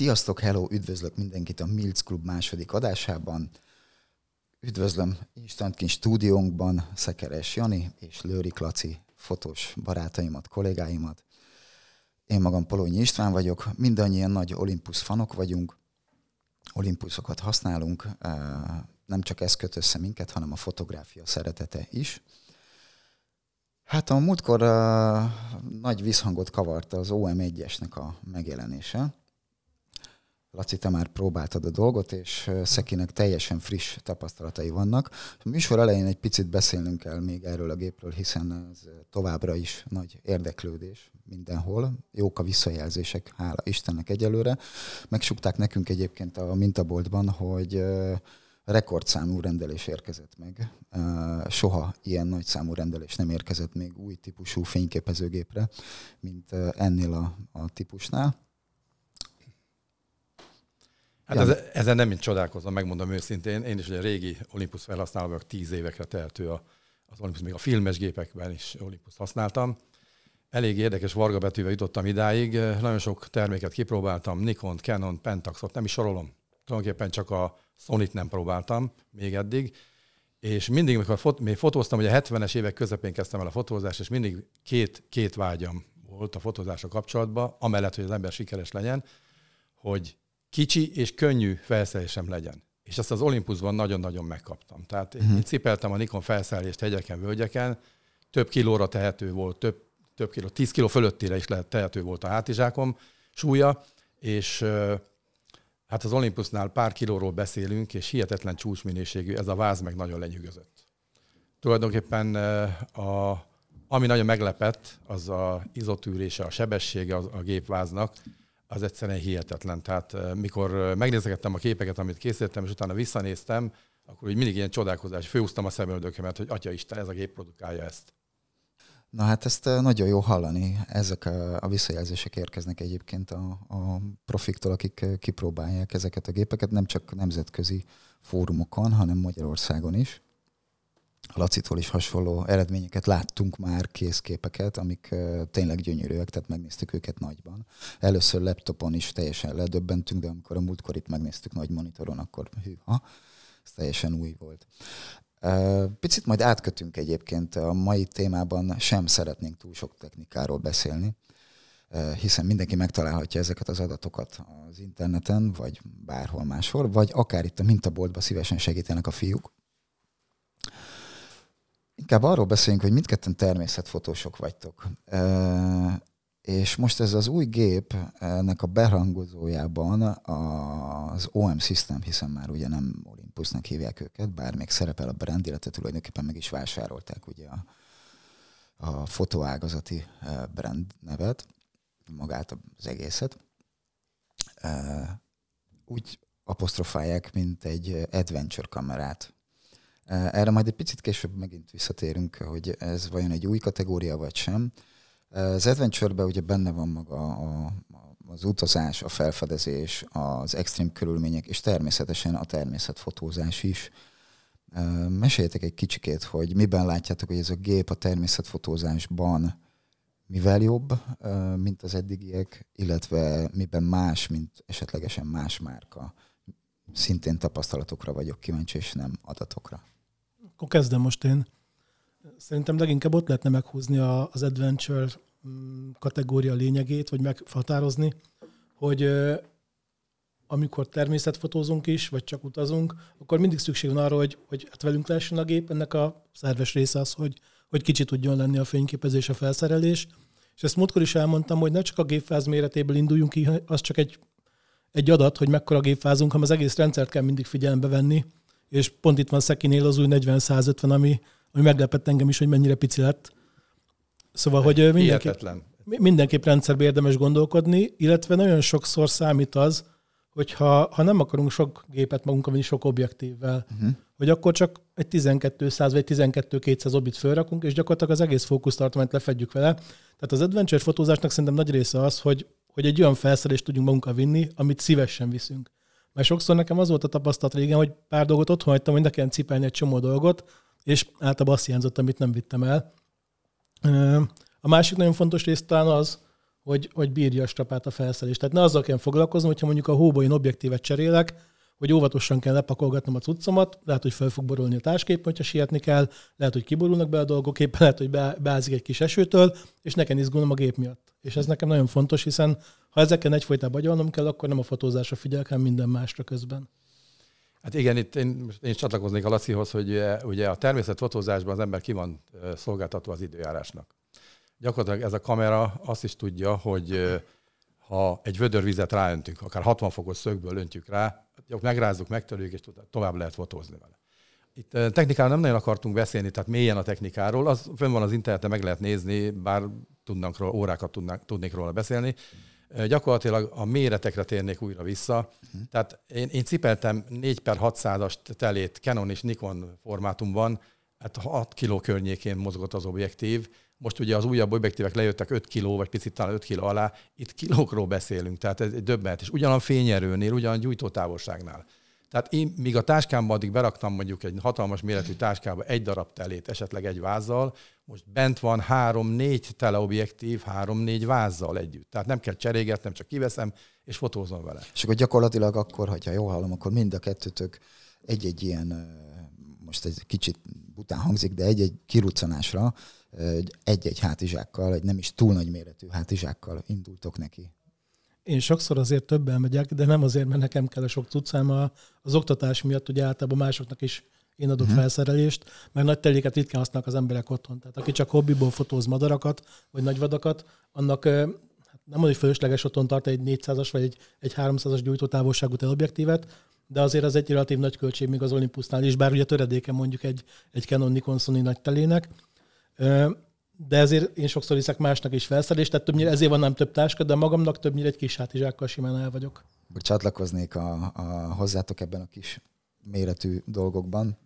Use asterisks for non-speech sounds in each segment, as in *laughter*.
Sziasztok, hello, üdvözlök mindenkit a Milc Club második adásában. Üdvözlöm instantkin stúdiónkban Szekeres Jani és Lőri Laci fotós barátaimat, kollégáimat. Én magam Polonyi István vagyok, mindannyian nagy Olympus fanok vagyunk, Olympusokat használunk, nem csak ez köt össze minket, hanem a fotográfia szeretete is. Hát a múltkor uh, nagy visszhangot kavarta az OM1-esnek a megjelenése. Laci, te már próbáltad a dolgot, és Szekinek teljesen friss tapasztalatai vannak. A műsor elején egy picit beszélnünk kell még erről a gépről, hiszen ez továbbra is nagy érdeklődés mindenhol. Jók a visszajelzések, hála Istennek egyelőre. Megsukták nekünk egyébként a mintaboltban, hogy rekordszámú rendelés érkezett meg. Soha ilyen nagy számú rendelés nem érkezett még új típusú fényképezőgépre, mint ennél a, a típusnál. Hát ez, ezen nem mint csodálkozom, megmondom őszintén. Én is ugye régi Olympus felhasználó vagyok, tíz évekre tehető a, az Olympus, még a filmes gépekben is Olympus használtam. Elég érdekes varga betűvel jutottam idáig. Nagyon sok terméket kipróbáltam, Nikon, Canon, Pentaxot, nem is sorolom. Tulajdonképpen csak a Sony-t nem próbáltam még eddig. És mindig, amikor fot, még fotóztam, ugye a 70-es évek közepén kezdtem el a fotózást, és mindig két, két vágyam volt a fotózásra kapcsolatban, amellett, hogy az ember sikeres legyen, hogy kicsi és könnyű felszerelésem legyen. És ezt az Olympusban nagyon-nagyon megkaptam. Tehát uh-huh. én cipeltem a Nikon felszerelést hegyeken, völgyeken, több kilóra tehető volt, több, több kiló, 10 kiló fölöttére is lehet tehető volt a hátizsákom súlya, és hát az Olympusnál pár kilóról beszélünk, és hihetetlen csúcsminőségű, ez a váz meg nagyon lenyűgözött. Tulajdonképpen a, ami nagyon meglepett, az a izotűrése, a sebessége a, a gépváznak, az egyszerűen hihetetlen. Tehát mikor megnézegettem a képeket, amit készítettem, és utána visszanéztem, akkor úgy mindig ilyen csodálkozás, főúztam a szemöldökömet, hogy Atya Isten, ez a gép produkálja ezt. Na hát ezt nagyon jó hallani. Ezek a visszajelzések érkeznek egyébként a, a profiktól, akik kipróbálják ezeket a gépeket, nem csak nemzetközi fórumokon, hanem Magyarországon is. A Lacitól is hasonló eredményeket láttunk már, készképeket, amik tényleg gyönyörűek, tehát megnéztük őket nagyban. Először laptopon is teljesen ledöbbentünk, de amikor a múltkor itt megnéztük nagy monitoron, akkor hűha, ez teljesen új volt. Picit majd átkötünk egyébként, a mai témában sem szeretnénk túl sok technikáról beszélni, hiszen mindenki megtalálhatja ezeket az adatokat az interneten, vagy bárhol máshol, vagy akár itt a mintaboltban szívesen segítenek a fiúk. Inkább arról beszéljünk, hogy mindketten természetfotósok vagytok. És most ez az új gép, ennek a berangozójában az OM System, hiszen már ugye nem Olympusnak hívják őket, bár még szerepel a brand, illetve tulajdonképpen meg is vásárolták ugye a, a fotóágazati brand nevet, magát az egészet. Úgy apostrofálják, mint egy adventure kamerát. Erre majd egy picit később megint visszatérünk, hogy ez vajon egy új kategória vagy sem. Az adventure ugye benne van maga a, az utazás, a felfedezés, az extrém körülmények, és természetesen a természetfotózás is. Meséljetek egy kicsikét, hogy miben látjátok, hogy ez a gép a természetfotózásban mivel jobb, mint az eddigiek, illetve miben más, mint esetlegesen más márka. Szintén tapasztalatokra vagyok kíváncsi, és nem adatokra. Akkor kezdem most én. Szerintem leginkább ott lehetne meghúzni az adventure mm, kategória lényegét, vagy meghatározni, hogy amikor természetfotózunk is, vagy csak utazunk, akkor mindig szükség van arra, hogy, hogy hát velünk lehessen a gép. Ennek a szerves része az, hogy, hogy kicsit tudjon lenni a fényképezés, a felszerelés. És ezt múltkor is elmondtam, hogy ne csak a gépfáz méretéből induljunk ki, az csak egy, egy adat, hogy mekkora gépfázunk, hanem az egész rendszert kell mindig figyelembe venni. És pont itt van Szekinél az új 40-150, ami, ami meglepett engem is, hogy mennyire pici lett. Szóval, hogy mindenképp, mindenképp rendszerbe érdemes gondolkodni, illetve nagyon sokszor számít az, hogy ha, nem akarunk sok gépet magunkon venni sok objektívvel, uh-huh. hogy akkor csak egy 1200 vagy 12200 obit felrakunk, és gyakorlatilag az egész fókusztartományt lefedjük vele. Tehát az adventure fotózásnak szerintem nagy része az, hogy, hogy egy olyan felszerelést tudjunk magunkkal vinni, amit szívesen viszünk. Mert sokszor nekem az volt a tapasztalat régen, hogy pár dolgot otthon hagytam, hogy ne cipelni egy csomó dolgot, és általában azt hiányzott, amit nem vittem el. A másik nagyon fontos rész talán az, hogy, hogy bírja a strapát a felszerelés. Tehát ne azzal kell foglalkoznom, hogyha mondjuk a hóba én objektívet cserélek, hogy óvatosan kell lepakolgatnom a cuccomat, lehet, hogy fel fog borulni a táskép, hogyha sietni kell, lehet, hogy kiborulnak be a dolgok, éppen lehet, hogy be, beázik egy kis esőtől, és nekem izgulnom a gép miatt. És ez nekem nagyon fontos, hiszen ha ezeken egyfolytában agyalnom kell, akkor nem a fotózásra figyelek, hanem minden másra közben. Hát igen, itt én, én csatlakoznék a Lacihoz, hogy ugye a természetfotózásban az ember ki van szolgáltatva az időjárásnak. Gyakorlatilag ez a kamera azt is tudja, hogy ha egy vödörvizet ráöntünk, akár 60 fokos szögből öntjük rá, megrázzuk, megtörjük, és tovább lehet fotózni vele. Itt technikáról nem nagyon akartunk beszélni, tehát mélyen a technikáról, az fönn van az interneten, meg lehet nézni, bár tudnánk róla, órákat tudnánk, tudnék róla beszélni. Gyakorlatilag a méretekre térnék újra vissza. Uh-huh. Tehát én, én cipeltem 4 per 600-as telét Canon és Nikon formátumban, hát 6 kiló környékén mozgott az objektív. Most ugye az újabb objektívek lejöttek 5 kiló, vagy picit talán 5 kiló alá, itt kilókról beszélünk, tehát ez egy döbbenet. És ugyan a fényerőnél, ugyan a gyújtótávolságnál. Tehát én, míg a táskámba addig beraktam mondjuk egy hatalmas méretű táskába egy darab telét, esetleg egy vázzal, most bent van három-négy teleobjektív, három-négy vázzal együtt. Tehát nem kell cserégetnem, csak kiveszem, és fotózom vele. És akkor gyakorlatilag akkor, hogyha jól hallom, akkor mind a kettőtök egy-egy ilyen, most egy kicsit bután hangzik, de egy-egy kiruccanásra egy-egy hátizsákkal, egy nem is túl nagy méretű hátizsákkal indultok neki. Én sokszor azért többen megyek, de nem azért, mert nekem kell a sok cuccám, az oktatás miatt ugye általában másoknak is én adok uh-huh. felszerelést, mert nagy teléket ritkán használnak az emberek otthon. Tehát aki csak hobbiból fotóz madarakat, vagy nagyvadakat, annak hát nem mondom, hogy fölösleges otthon tart egy 400-as vagy egy, egy 300-as gyújtótávolságú teleobjektívet, de azért az egy relatív nagy költség még az Olympusnál is, bár ugye töredéke mondjuk egy, egy Canon Nikon Sony nagy telének de ezért én sokszor hiszek másnak is felszerelést, tehát többnyire ezért van nem több táska, de magamnak többnyire egy kis hátizsákkal simán el vagyok. Csatlakoznék a, a hozzátok ebben a kis méretű dolgokban,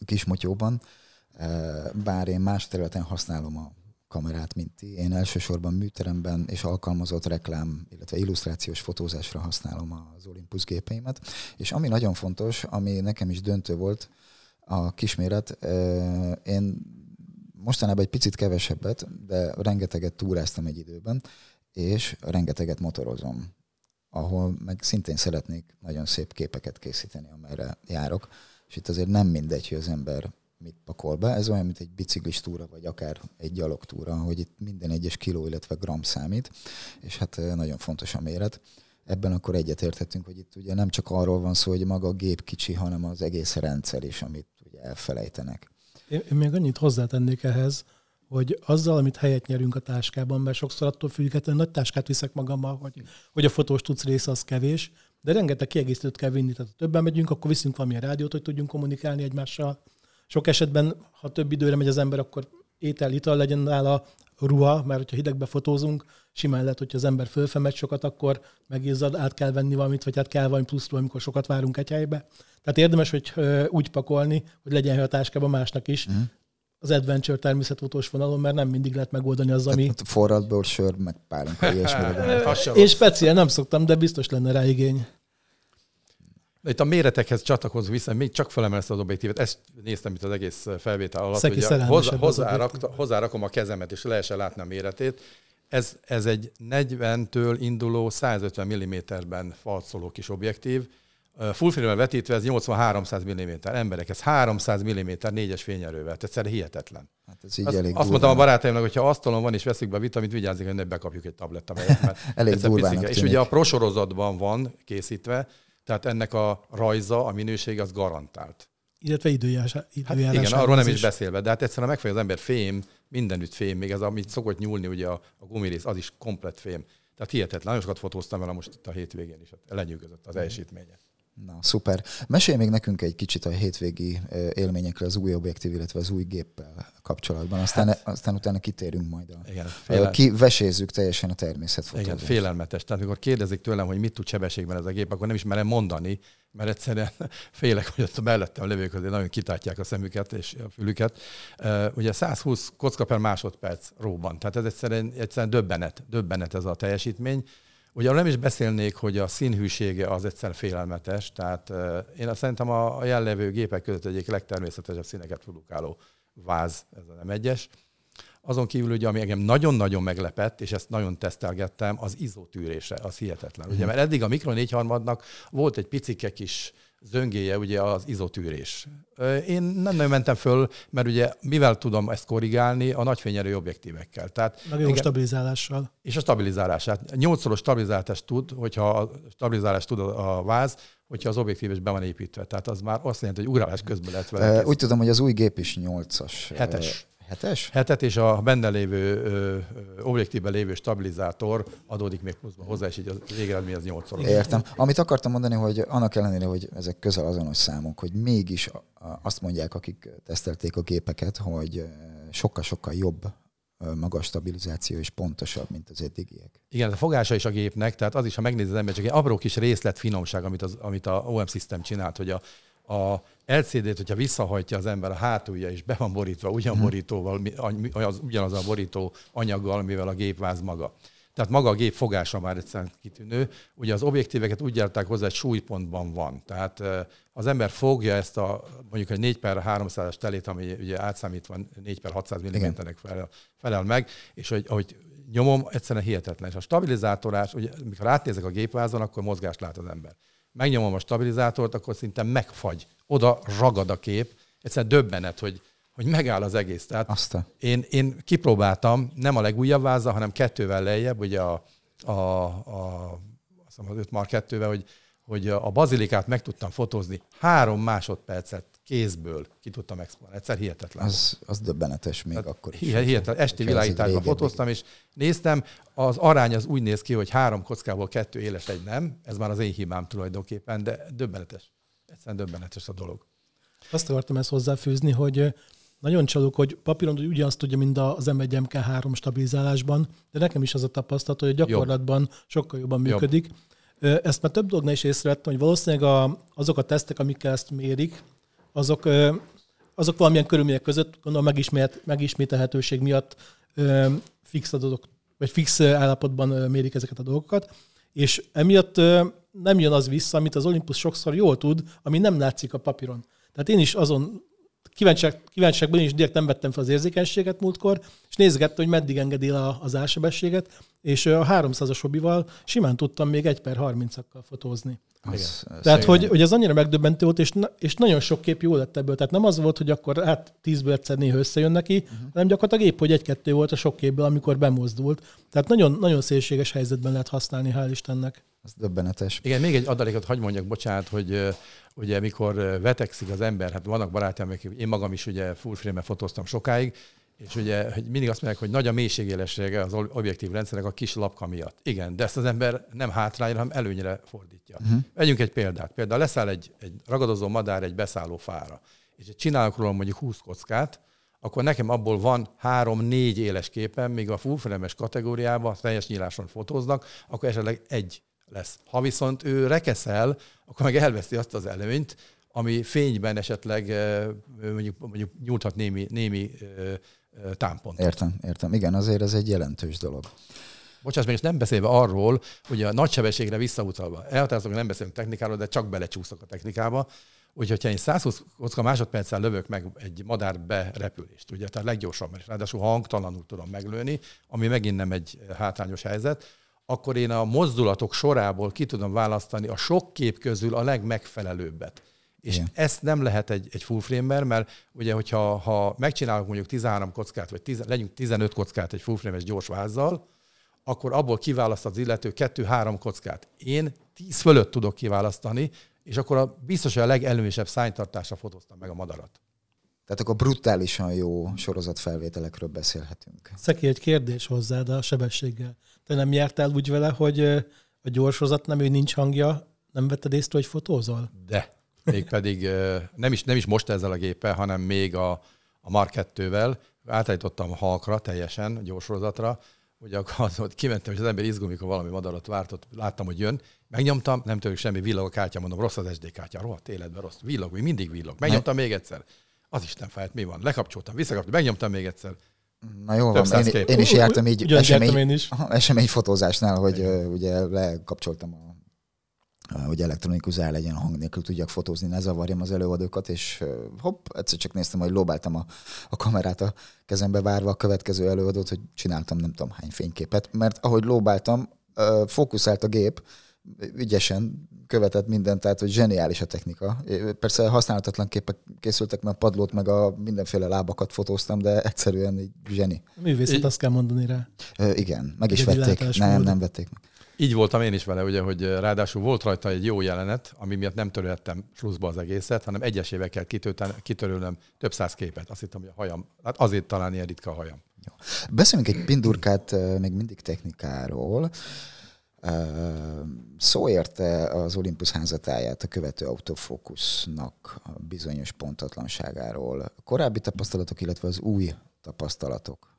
a kis motyóban, bár én más területen használom a kamerát, mint ti. Én elsősorban műteremben és alkalmazott reklám, illetve illusztrációs fotózásra használom az Olympus gépeimet. És ami nagyon fontos, ami nekem is döntő volt, a kisméret, én mostanában egy picit kevesebbet, de rengeteget túráztam egy időben, és rengeteget motorozom, ahol meg szintén szeretnék nagyon szép képeket készíteni, amerre járok. És itt azért nem mindegy, hogy az ember mit pakol be. Ez olyan, mint egy biciklis túra, vagy akár egy gyalogtúra, hogy itt minden egyes kiló, illetve gram számít, és hát nagyon fontos a méret. Ebben akkor egyetértettünk, hogy itt ugye nem csak arról van szó, hogy maga a gép kicsi, hanem az egész rendszer is, amit ugye elfelejtenek. Én, én még annyit hozzátennék ehhez, hogy azzal, amit helyet nyerünk a táskában, mert sokszor attól függetlenül nagy táskát viszek magammal, hogy, hogy a fotós tudsz része az kevés, de rengeteg kiegészítőt kell vinni. Tehát ha többen megyünk, akkor viszünk valamilyen rádiót, hogy tudjunk kommunikálni egymással. Sok esetben, ha több időre megy az ember, akkor étel, ital legyen nála, ruha, mert hogyha hidegbe fotózunk, simán lehet, hogyha az ember fölfemegy sokat, akkor megizzad, át kell venni valamit, vagy hát kell valami pluszról, amikor sokat várunk egy helybe. Tehát érdemes, hogy úgy pakolni, hogy legyen hely a táskában másnak is, uh-huh. az adventure természetfotós vonalon, mert nem mindig lehet megoldani az, ami... Hát forradból sör, meg pálinka, *laughs* ilyesmire. Én speciál nem szoktam, de biztos lenne rá igény. De itt a méretekhez csatlakozva vissza, még csak felemelsz az objektívet, ezt néztem itt az egész felvétel alatt, Szeki hogy hozzá, hozzárak, hozzárakom a kezemet, és lehessen látni a méretét. Ez, ez egy 40-től induló 150 mm-ben falszoló kis objektív, full filmmel vetítve ez 80-300 mm. Emberek, ez 300 mm négyes fényerővel. Egyszerűen hihetetlen. Hát ez így azt, elég azt mondtam a barátaimnak, hogy ha asztalon van és veszik be a vitamit, vigyázzunk, hogy ne bekapjuk egy tabletta *laughs* elég És ugye a prosorozatban van készítve, tehát ennek a rajza, a minőség az garantált. Illetve időjárás. időjárás hát igen, arról nem is beszélve, de hát egyszerűen megfogja az ember fém, mindenütt fém, még ez, amit szokott nyúlni, ugye a, a gumirész, az is komplet fém. Tehát hihetetlen, nagyon sokat fotóztam vele most itt a hétvégén is, lenyűgözött az teljesítménye. Na, szuper. Mesélj még nekünk egy kicsit a hétvégi élményekről az új objektív, illetve az új géppel kapcsolatban. Aztán, hát, aztán utána kitérünk majd. A, igen, félel... Kivesézzük teljesen a természetfotót. Igen, félelmetes. Tehát amikor kérdezik tőlem, hogy mit tud sebességben ez a gép, akkor nem is merem mondani, mert egyszerűen *laughs* félek, hogy ott a mellettem levők azért nagyon kitátják a szemüket és a fülüket. ugye 120 kocka per másodperc róban. Tehát ez egyszerűen, egyszerűen döbbenet, döbbenet ez a teljesítmény. Ugye nem is beszélnék, hogy a színhűsége az egyszerűen félelmetes, tehát én azt szerintem a jelenlevő gépek között egyik legtermészetesebb színeket produkáló váz, ez a nem egyes. Azon kívül ugye, ami engem nagyon-nagyon meglepett, és ezt nagyon tesztelgettem, az izótűrése, az hihetetlen. Ugye, mert eddig a Mikro 4 harmadnak volt egy picike kis zöngéje ugye az izotűrés. Én nem nagyon mentem föl, mert ugye mivel tudom ezt korrigálni, a nagyfényerő objektívekkel. Tehát Meg jó stabilizálással. És a stabilizálását. Nyolcszoros stabilizálást tud, hogyha a stabilizálást tud a váz, hogyha az objektív is be van építve. Tehát az már azt jelenti, hogy ugrálás közben lehet vele. Úgy tudom, hogy az új gép is 8-as. Hetes. Hetes? Hetet, és a benne lévő ö, objektívben lévő stabilizátor adódik még pluszban hozzá, és így az végeredmény az 8 Értem. Amit akartam mondani, hogy annak ellenére, hogy ezek közel azonos számok, hogy mégis azt mondják, akik tesztelték a gépeket, hogy sokkal-sokkal jobb magas stabilizáció és pontosabb, mint az eddigiek. Igen, a fogása is a gépnek, tehát az is, ha megnézed az ember, csak egy apró kis részlet finomság, amit, az, amit a OM System csinált, hogy a, a LCD-t, hogyha visszahajtja az ember a hátulja, és be van borítva ugyan mhm. borítóval, az, ugyanaz a borító anyaggal, mivel a gépváz maga. Tehát maga a gép fogása már egyszerűen kitűnő. Ugye az objektíveket úgy gyárták hozzá, hogy súlypontban van. Tehát az ember fogja ezt a mondjuk egy 4 per 300-as telét, ami ugye átszámítva 4 per 600 mm-nek felel, felel meg, és hogy, ahogy nyomom, egyszerűen hihetetlen. És a stabilizátorás, ugye, mikor átnézek a gépvázon, akkor mozgást lát az ember megnyomom a stabilizátort, akkor szinte megfagy. Oda ragad a kép. Egyszerűen döbbenet, hogy, hogy megáll az egész. Tehát Aztán. Én, én kipróbáltam, nem a legújabb váza, hanem kettővel lejjebb, ugye a, a, a, azt hiszem az 5 Mark 2 hogy, hogy a bazilikát meg tudtam fotózni három másodpercet kézből ki tudtam exponálni. Egyszer hihetetlen. Az, az döbbenetes még Tehát akkor is. Hihetetlen. Esti világításban fotóztam, és néztem, az arány az úgy néz ki, hogy három kockából kettő éles, egy nem. Ez már az én hibám tulajdonképpen, de döbbenetes. Egyszerűen döbbenetes a dolog. Azt akartam ezt hozzáfűzni, hogy nagyon csalók, hogy papíron hogy ugyanazt tudja, mint az M1 MK3 stabilizálásban, de nekem is az a tapasztalat, hogy a gyakorlatban Jobb. sokkal jobban működik. Jobb. Ezt már több dolgnál is észrevettem, hogy valószínűleg a, azok a tesztek, amikkel ezt mérik, azok, azok valamilyen körülmények között, gondolom megismét, megismételhetőség miatt fix adatok, vagy fix állapotban mérik ezeket a dolgokat, és emiatt nem jön az vissza, amit az Olympus sokszor jól tud, ami nem látszik a papíron. Tehát én is azon kíváncsiak, kíváncsiakban is direkt nem vettem fel az érzékenységet múltkor, és nézgettem, hogy meddig engedi el az ásebességet, és a 300-as hobbival simán tudtam még 1 per 30-akkal fotózni. Az, az Tehát, hogy, hogy ez annyira megdöbbentő volt, és, és nagyon sok kép jó lett ebből. Tehát nem az volt, hogy akkor hát tízből egyszer néha összejön neki, uh-huh. hanem gyakorlatilag épp, hogy egy-kettő volt a sok képből, amikor bemozdult. Tehát nagyon, nagyon szélséges helyzetben lehet használni, hál' Istennek. Ez döbbenetes. Igen, még egy adalékot hagyd mondjak, bocsánat, hogy ugye mikor vetekszik az ember, hát vannak barátaim, én magam is ugye full frame fotóztam sokáig, és ugye hogy mindig azt mondják, hogy nagy a mélységélessége az objektív rendszernek a kis lapka miatt. Igen, de ezt az ember nem hátrányra, hanem előnyre fordítja. Uh-huh. Vegyünk egy példát. Például leszáll egy, egy ragadozó madár egy beszálló fára, és csinálok róla mondjuk 20 kockát, akkor nekem abból van három-négy éles képen, míg a fullframe kategóriában teljes nyíláson fotóznak, akkor esetleg egy lesz. Ha viszont ő rekeszel, akkor meg elveszi azt az előnyt, ami fényben esetleg mondjuk, mondjuk nyújthat némi, némi támpontot. Értem, értem. Igen, azért ez egy jelentős dolog. Bocsáss még nem beszélve arról, hogy a nagy sebességre visszautalva. Elhatározom, hogy nem beszélünk technikáról, de csak belecsúszok a technikába. Úgyhogy ha én 120 kocka másodperccel lövök meg egy madár berepülést, ugye, tehát leggyorsabban, és ráadásul hangtalanul tudom meglőni, ami megint nem egy hátrányos helyzet, akkor én a mozdulatok sorából ki tudom választani a sok kép közül a legmegfelelőbbet. És Igen. ezt nem lehet egy, egy full frame mert ugye, hogyha ha megcsinálok mondjuk 13 kockát, vagy 10, legyünk 15 kockát egy full frame-es gyors vázzal, akkor abból kiválaszt az illető 2-3 kockát. Én 10 fölött tudok kiválasztani, és akkor a, biztos, hogy a legelőnyösebb szánytartásra fotóztam meg a madarat. Tehát akkor brutálisan jó sorozatfelvételekről beszélhetünk. Szeki, egy kérdés hozzád a sebességgel. Te nem jártál úgy vele, hogy a gyorsozat nem, ő nincs hangja, nem vetted észre, hogy fotózol? De. Mégpedig nem is, nem is most ezzel a géppel, hanem még a, a Mark 2-vel. Átállítottam halkra teljesen, a gyorsorozatra, Ugye akkor volt, kimentem, és az ember izgul, mikor valami madarat vártott, láttam, hogy jön. Megnyomtam, nem török semmi, villog a kártya, mondom, rossz az SD kártya, rohadt életben rossz. Villog, még mindig villog. Megnyomtam még egyszer. Az Isten fájt, mi van? Lekapcsoltam, visszakapcsoltam, megnyomtam még egyszer. Na jó van, én, én, is jártam így esemény, én is. esemény fotózásnál, hogy uh, ugye lekapcsoltam a hogy elektronikus zár legyen, hang nélkül tudjak fotózni, ne zavarjam az előadókat, és hopp, egyszer csak néztem, hogy lóbáltam a, a kamerát a kezembe várva a következő előadót, hogy csináltam nem tudom hány fényképet, mert ahogy lóbáltam, fókuszált a gép, ügyesen követett mindent, tehát hogy zseniális a technika. Persze használhatatlan képek készültek, mert a padlót meg a mindenféle lábakat fotóztam, de egyszerűen egy zseni. Művészet, azt kell mondani rá. igen, meg is vették. Nem, nem vették meg. Így voltam én is vele, ugye, hogy ráadásul volt rajta egy jó jelenet, ami miatt nem töröltem sluszba az egészet, hanem egyesével kell kitörölnöm több száz képet. Azt hittem, hogy a hajam, hát azért talán ilyen ritka a hajam. Jó. Beszéljünk egy pindurkát még mindig technikáról. Szó érte az Olympus házatáját a követő autofókusznak a bizonyos pontatlanságáról. A korábbi tapasztalatok, illetve az új tapasztalatok.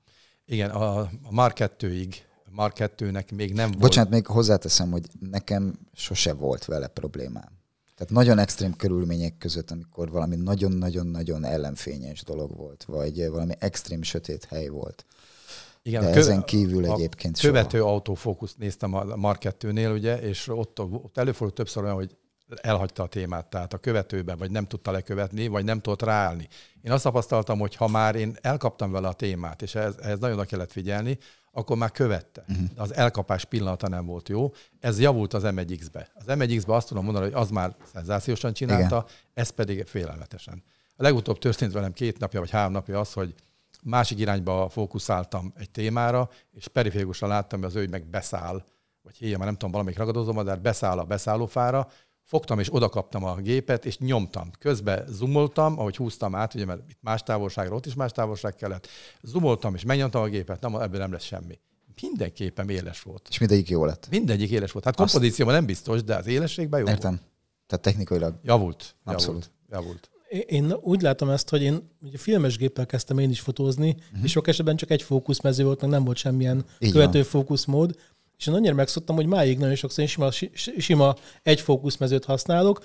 Igen, a, a Mark 2-ig Mark 2-nek még nem volt. Bocsánat, még hozzáteszem, hogy nekem sose volt vele problémám. Tehát nagyon extrém körülmények között, amikor valami nagyon-nagyon-nagyon ellenfényes dolog volt, vagy valami extrém sötét hely volt. Igen, De ezen kívül a egyébként követő soha. autofókuszt néztem a Mark 2-nél, ugye, és ott, ott előfordult többször olyan, hogy elhagyta a témát, tehát a követőben, vagy nem tudta lekövetni, vagy nem tudott ráállni. Én azt tapasztaltam, hogy ha már én elkaptam vele a témát, és ez, ez nagyon kellett figyelni, akkor már követte. Uh-huh. Az elkapás pillanata nem volt jó. Ez javult az M1X-be. Az M1X-be azt tudom mondani, hogy az már szenzációsan csinálta, Igen. ez pedig félelmetesen. A legutóbb történt velem két napja vagy három napja az, hogy másik irányba fókuszáltam egy témára, és periférikusan láttam, hogy az ő meg beszáll, vagy héja, már nem tudom, valamelyik ragadozom, de beszáll a beszállófára, fogtam és odakaptam a gépet, és nyomtam. Közben zoomoltam, ahogy húztam át, ugye, mert itt más távolságra, ott is más távolság kellett. Zoomoltam, és megnyomtam a gépet, nem, ebből nem lesz semmi. Mindenképpen éles volt. És mindegyik jó lett? Mindegyik éles volt. Hát kompozícióban nem biztos, de az élességben jó Értem. Volt. Tehát technikailag. Javult. Abszolút. Javult. javult. Én úgy látom ezt, hogy én ugye filmes géppel kezdtem én is fotózni, uh-huh. és sok esetben csak egy fókuszmező volt, meg nem volt semmilyen Így követő van. fókuszmód, és én annyira megszoktam, hogy máig nagyon sokszor én sima, sima egy fókuszmezőt használok,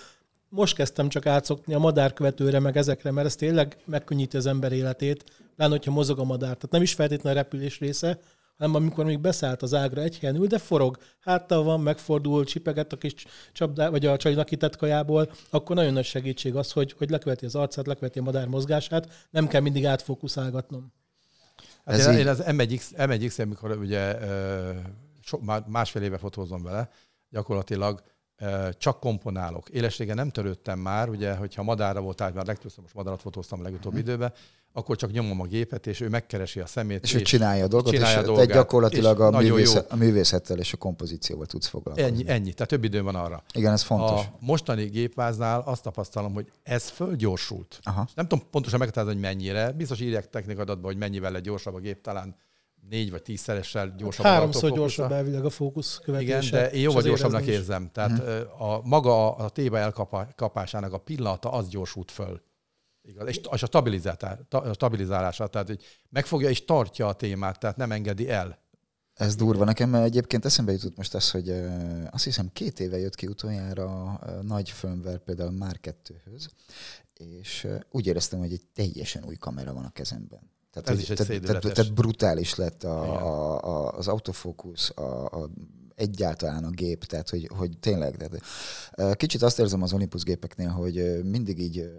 most kezdtem csak átszokni a madárkövetőre, meg ezekre, mert ez tényleg megkönnyíti az ember életét, lenne, hogyha mozog a madár. Tehát nem is feltétlenül a repülés része, hanem amikor még beszállt az ágra egy helyen ül, de forog, háttal van, megfordul, csipeget a kis csapdá, vagy a csajnak kitett kajából, akkor nagyon nagy segítség az, hogy, hogy leköveti az arcát, leköveti a madár mozgását, nem kell mindig átfókuszálgatnom. Hát Ez én, én az M1X, M1X, amikor ugye so, már másfél éve fotózom vele, gyakorlatilag csak komponálok. Élessége nem törődtem már, ugye, hogyha madárra volt át, már legtöbbször most madarat fotóztam a legutóbbi mm. időben, akkor csak nyomom a gépet, és ő megkeresi a szemét. És, és ő csinálja a dolgot, csinálja és a dolgát, gyakorlatilag a művészet, a művészettel és a kompozícióval tudsz foglalkozni. Ennyi, ennyi, tehát több idő van arra. Igen, ez fontos. A mostani gépváznál azt tapasztalom, hogy ez fölgyorsult. Aha. Nem tudom pontosan meghatározni, hogy mennyire. Biztos írják technikadatban, hogy mennyivel egy gyorsabb a gép, talán négy vagy tízszeressel gyorsabb. Háromszor gyorsabb elvileg a fókusz követése. Igen, de én jóval gyorsabbnak érzem. Tehát hmm. a maga a téba elkapásának a pillanata az gyorsult föl. Igaz? És a, stabilizálása, tehát hogy megfogja és tartja a témát, tehát nem engedi el. Ez durva nekem, mert egyébként eszembe jutott most az, hogy azt hiszem két éve jött ki utoljára nagy firmware például már kettőhöz, és úgy éreztem, hogy egy teljesen új kamera van a kezemben. Tehát, Ez hogy, is egy tehát, tehát, tehát brutális lett a, a, a, az autofókusz, a, a, egyáltalán a gép, tehát hogy, hogy tényleg. Tehát, kicsit azt érzem az Olympus gépeknél, hogy mindig így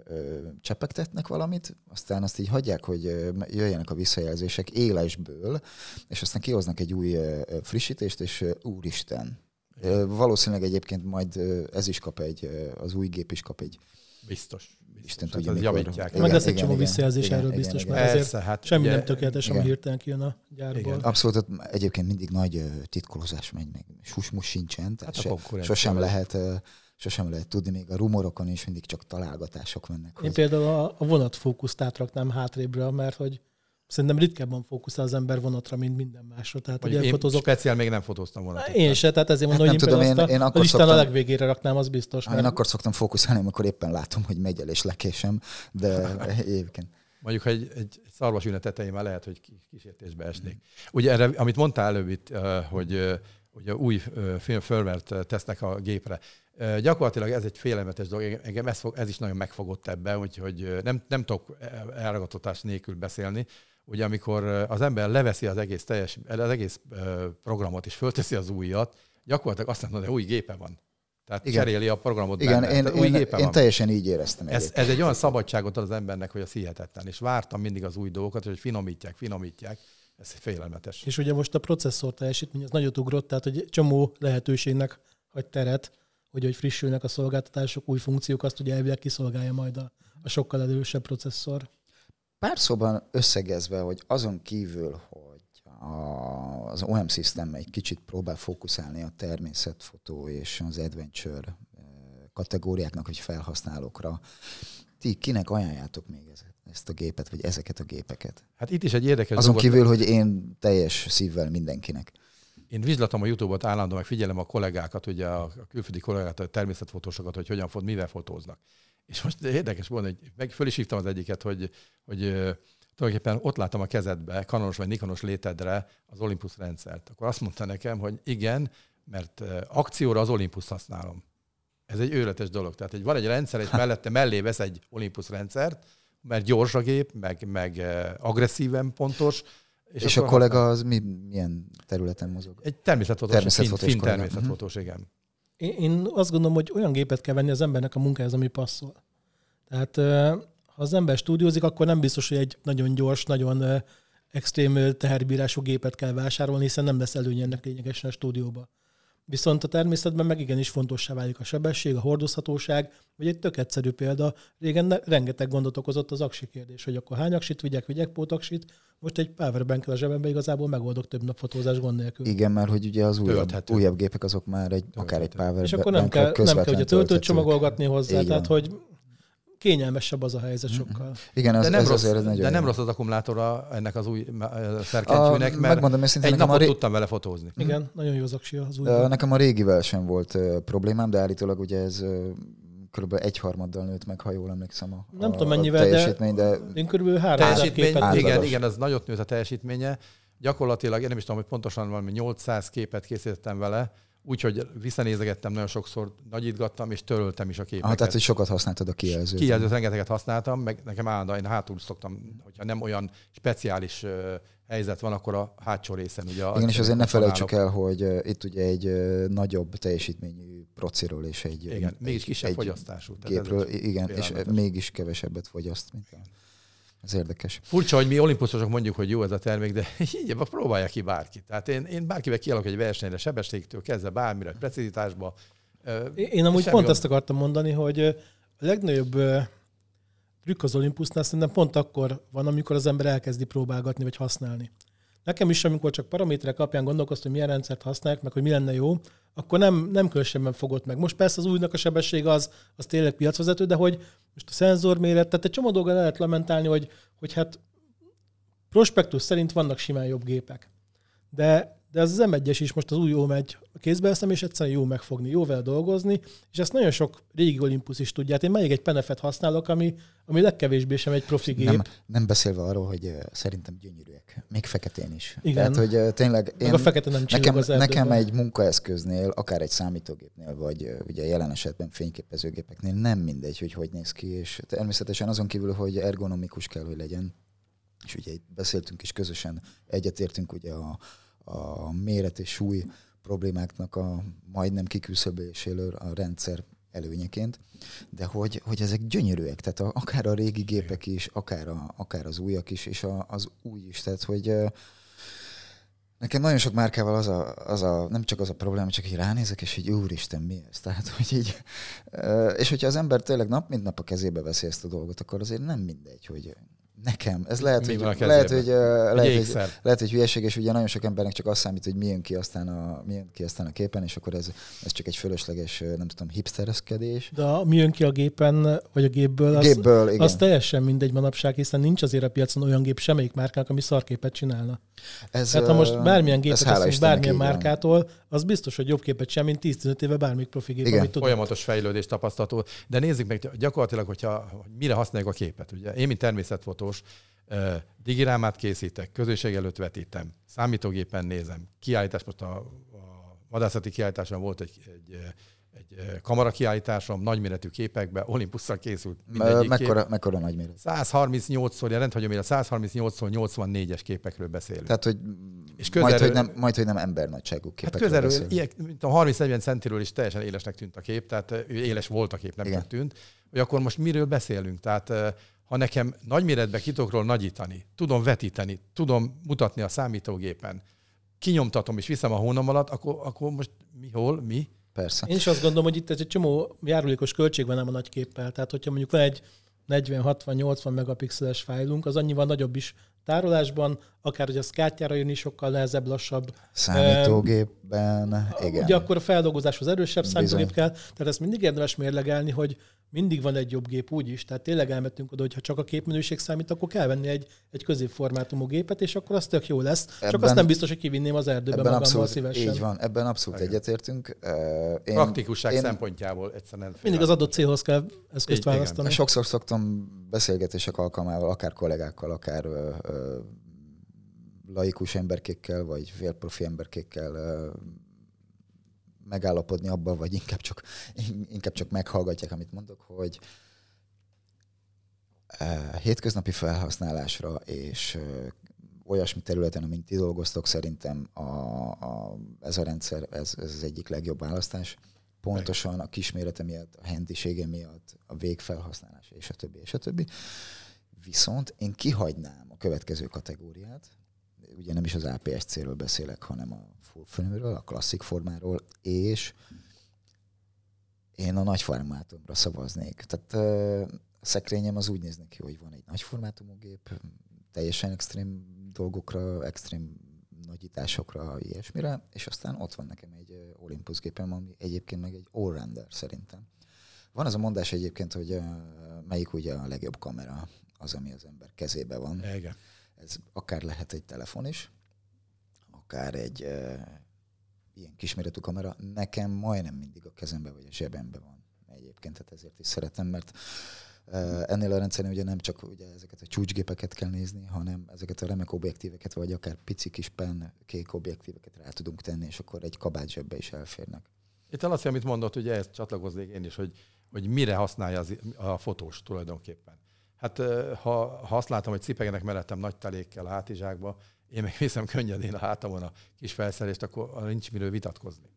csepegtetnek valamit, aztán azt így hagyják, hogy jöjjenek a visszajelzések élesből, és aztán kihoznak egy új frissítést, és úristen. Valószínűleg egyébként majd ez is kap egy, az új gép is kap egy Biztos. Isten tudja, hát mikor. javítják. Meg lesz egy csomó visszajelzés igen, erről igen, biztos, igen, mert ezért hát semmi ugye, nem tökéletes, ami hirtelen kijön a gyárból. Igen. Abszolút, egyébként mindig nagy titkolózás megy, meg susmus sincsen, tehát hát se, sosem lehet sosem lehet tudni, még a rumorokon is mindig csak találgatások mennek. Én például a, a vonatfókuszt átraknám hátrébre, mert hogy Szerintem ritkábban fókuszál az ember vonatra, mint minden másra. Tehát, hogy én fotózok... speciál még nem fotóztam vonatot. Én se, tehát ezért mondom, hát hogy tudom, én, én, én akkor a szoktam, a legvégére raknám, az biztos. Mert... Én akkor szoktam fókuszálni, amikor éppen látom, hogy megy el és lekésem, de *laughs* egyébként. Mondjuk, ha egy, egy, szarvas ünne tetején már lehet, hogy kísértésbe esnék. Mm. Ugye erre, amit mondtál előbb itt, hogy hogy új film fölvert tesznek a gépre. Gyakorlatilag ez egy félelmetes dolog, engem ez, fog, ez is nagyon megfogott ebben, úgyhogy nem, nem tudok elragadtatás nélkül beszélni, ugye amikor az ember leveszi az egész, teljes, az egész programot és fölteszi az újat, gyakorlatilag azt mondja, hogy új gépe van. Tehát Igen. cseréli a programot Igen, benne. én, új én, én van. teljesen így éreztem. Ez, ez egy olyan szabadságot ad az embernek, hogy az hihetetlen. És vártam mindig az új dolgokat, hogy finomítják, finomítják. Ez félelmetes. És ugye most a processzor teljesítmény az nagyot ugrott, tehát hogy csomó lehetőségnek hagy teret, hogy, hogy frissülnek a szolgáltatások, új funkciók, azt ugye elvileg kiszolgálja majd a, a sokkal erősebb processzor. Pár szóban összegezve, hogy azon kívül, hogy a, az OM System egy kicsit próbál fókuszálni a természetfotó és az adventure eh, kategóriáknak, vagy felhasználókra, ti kinek ajánljátok még ezt a gépet, vagy ezeket a gépeket? Hát itt is egy érdekes Azon dolgot... kívül, hogy én teljes szívvel mindenkinek. Én vizslatom a YouTube-ot állandóan, meg figyelem a kollégákat, ugye a külföldi kollégákat, a természetfotósokat, hogy hogyan fot, mivel fotóznak. És most érdekes volna, hogy meg föl is hívtam az egyiket, hogy, hogy tulajdonképpen ott láttam a kezedbe, kanonos vagy nikonos létedre az Olympus rendszert. Akkor azt mondta nekem, hogy igen, mert akcióra az Olympus használom. Ez egy őletes dolog. Tehát hogy van egy rendszer, és mellette mellé vesz egy Olympus rendszert, mert gyors a gép, meg, meg agresszíven pontos, és, és a kollega az mi, milyen területen mozog? Egy természetfotós, természetfotós, fin, fin természetfotós, igen. Én, azt gondolom, hogy olyan gépet kell venni az embernek a munkához, ami passzol. Tehát ha az ember stúdiózik, akkor nem biztos, hogy egy nagyon gyors, nagyon extrém teherbírású gépet kell vásárolni, hiszen nem lesz előny ennek lényegesen a stúdióba. Viszont a természetben meg igenis fontossá válik a sebesség, a hordozhatóság, vagy egy tök egyszerű példa. Régen rengeteg gondot okozott az aksi kérdés, hogy akkor hány aksit vigyek, vigyek pótaksit. Most egy powerbank a zsebembe igazából megoldok több nap fotózás gond nélkül. Igen, mert hogy ugye az újabb, újabb gépek azok már egy, akár egy powerbank. És akkor nem kell, nem kell ugye töltőt csomagolgatni hozzá, Igen. tehát hogy kényelmesebb az a helyzet mhm. sokkal. Igen, az, de nem, ez rossz, azért de nem rossz az akkumulátora ennek az új szerkentyűnek, mert megmondom, egy napot ré... tudtam vele fotózni. Igen, mm. nagyon jó az aksi az új. Nekem a régivel sem volt uh, problémám, de állítólag ugye ez uh, kb. egyharmaddal nőtt meg, ha jól emlékszem a, Nem a, tudom mennyivel, a teljesítmény, de, de én kb. 3000 képet. Igen, igen, az nagyot nőtt a teljesítménye. Gyakorlatilag, én nem is tudom, hogy pontosan valami 800 képet készítettem vele, Úgyhogy visszanézegettem nagyon sokszor, nagyítgattam, és töröltem is a képeket. Ah, tehát, hogy sokat használtad a kijelzőt. Kijelzőt rengeteget használtam, meg nekem állandóan, én hátul szoktam, hogyha nem olyan speciális helyzet van, akkor a hátsó részen ugye. Igen, és azért ne felejtsük el, hogy itt ugye egy nagyobb teljesítményű prociról és egy... Igen, mégis kisebb egy fogyasztású. Gépről, igen, és mégis kevesebbet fogyaszt, mint a ez érdekes. Furcsa, hogy mi olimpuszosok mondjuk, hogy jó ez a termék, de *laughs* így próbálja ki bárki. Tehát én, én bárkivel kialak egy versenyre, sebességtől kezdve bármire, precizitásba. Én amúgy pont gond. ezt akartam mondani, hogy a legnagyobb trükk az Olympusnál szerintem pont akkor van, amikor az ember elkezdi próbálgatni vagy használni. Nekem is, amikor csak paraméterek alapján gondolkoztam, hogy milyen rendszert használják, meg hogy mi lenne jó, akkor nem, nem különösebben fogott meg. Most persze az újnak a sebesség az, az tényleg piacvezető, de hogy most a szenzorméret, tehát egy csomó dolga lehet lamentálni, hogy, hogy hát prospektus szerint vannak simán jobb gépek. De de az az M1-es is most az új jó megy a kézbe veszem, és egyszerűen jó megfogni, jó vele dolgozni, és ezt nagyon sok régi Olympus is tudja. Hát én még egy penefet használok, ami, ami legkevésbé sem egy profi gép. Nem, nem beszélve arról, hogy szerintem gyönyörűek. Még feketén is. Igen. Tehát, hogy tényleg én, a fekete nem nekem, az nekem egy munkaeszköznél, akár egy számítógépnél, vagy ugye jelen esetben fényképezőgépeknél nem mindegy, hogy hogy néz ki, és természetesen azon kívül, hogy ergonomikus kell, hogy legyen, és ugye beszéltünk is közösen, egyetértünk ugye a, a méret és súly problémáknak a majdnem kiküszöböléséről a rendszer előnyeként, de hogy, hogy ezek gyönyörűek, tehát a, akár a régi gépek is, akár, a, akár az újak is, és a, az új is, tehát hogy nekem nagyon sok márkával az a, az a, nem csak az a probléma, csak hogy ránézek, és így úristen, mi ez? Tehát, *laughs* hogy így, és hogyha az ember tényleg nap mint nap a kezébe veszi ezt a dolgot, akkor azért nem mindegy, hogy Nekem. Ez lehet, hogy, lehet, hogy, uh, lehet, hogy, lehet, hogy hülyeség, és ugye nagyon sok embernek csak azt számít, hogy mi jön ki aztán a, mi jön ki aztán a képen, és akkor ez, ez csak egy fölösleges, nem tudom, hipstereszkedés. De mi jön ki a gépen, vagy a gépből, az, gépből, igen. az teljesen mindegy manapság, hiszen nincs azért a piacon olyan gép semmelyik márkának, ami szarképet csinálna. Ez, Tehát ha most bármilyen gépet veszünk bármilyen márkától, az biztos, hogy jobb képet sem, mint 10-15 éve bármelyik profi gép, Igen. amit tud. Folyamatos fejlődés tapasztalható. De nézzük meg gyakorlatilag, hogyha mire használjuk a képet. Ugye én, mint természetfotós, digirámát készítek, közösség előtt vetítem, számítógépen nézem, kiállítás, most a, a vadászati kiállításon volt egy, egy, egy egy kamarakiállításom, nagyméretű képekbe, Olympusszal készült mindegyik mekkora, kép. mekkora nagyméret? 138-szor, ja, rendhagyom, a 138-szor 84-es képekről beszélünk. Tehát, hogy, és közelről, majd, hogy nem, majd, hogy nem embernagyságú képekről hát közelről, ilyen, mint a 30-40 centiről is teljesen élesnek tűnt a kép, tehát éles volt a kép, nem Igen. tűnt. Hogy akkor most miről beszélünk? Tehát ha nekem nagyméretbe ki tudok nagyítani, tudom vetíteni, tudom mutatni a számítógépen, kinyomtatom és viszem a hónom alatt, akkor, akkor most mi, hol, mi? Persze. Én is azt gondolom, hogy itt ez egy csomó járulékos költség van nem a nagy képpel. Tehát, hogyha mondjuk van egy 40-60-80 megapixeles fájlunk, az annyival nagyobb is tárolásban, akár hogy az kártyára jön is sokkal nehezebb, lassabb. Számítógépben, um, igen. Ugye akkor a feldolgozáshoz erősebb Bizony. számítógép kell, tehát ezt mindig érdemes mérlegelni, hogy mindig van egy jobb gép úgy is, tehát tényleg elmentünk oda, hogy ha csak a képminőség számít, akkor kell venni egy, egy középformátumú gépet, és akkor az tök jó lesz. Ebben, csak azt nem biztos, hogy kivinném az erdőbe ebben magammal abszolút, szívesen. Így van, ebben abszolút Igen. egyetértünk. Én, Praktikusság én, szempontjából egyszerűen Mindig az adott célhoz kell eszközt így, választani. Igen. Sokszor szoktam beszélgetések alkalmával, akár kollégákkal, akár ö, ö, laikus emberkékkel, vagy félprofi emberkékkel ö, megállapodni abban, vagy inkább csak, *laughs* inkább csak meghallgatják, amit mondok, hogy uh, hétköznapi felhasználásra és uh, olyasmi területen, amint ti dolgoztok, szerintem a, a, ez a rendszer, ez, ez az egyik legjobb választás. Pontosan a kismérete miatt, a hendisége miatt, a végfelhasználás, és a többi, és a többi. Viszont én kihagynám a következő kategóriát, ugye nem is az APS-C-ről beszélek, hanem a full a klasszik formáról, és én a nagy formátumra szavaznék. Tehát a szekrényem az úgy néz ki, hogy van egy nagy formátumú gép, teljesen extrém dolgokra, extrém nagyításokra, ilyesmire, és aztán ott van nekem egy Olympus gépem, ami egyébként meg egy all-rounder szerintem. Van az a mondás egyébként, hogy melyik ugye a legjobb kamera az, ami az ember kezébe van. Igen. Ez akár lehet egy telefon is, akár egy uh, ilyen kisméretű kamera. Nekem majdnem mindig a kezembe vagy a zsebembe van egyébként, tehát ezért is szeretem, mert uh, ennél a rendszernél ugye nem csak ugye ezeket a csúcsgépeket kell nézni, hanem ezeket a remek objektíveket, vagy akár pici kis pen kék objektíveket rá tudunk tenni, és akkor egy kabát zsebbe is elférnek. Itt az, amit mondott, ugye ezt csatlakoznék én is, hogy, hogy mire használja az, a fotós tulajdonképpen. Hát ha, ha azt látom, hogy cipegenek mellettem nagy telékkel a hátizsákba, én meg viszem könnyedén a hátamon a kis felszerelést, akkor nincs miről vitatkozni.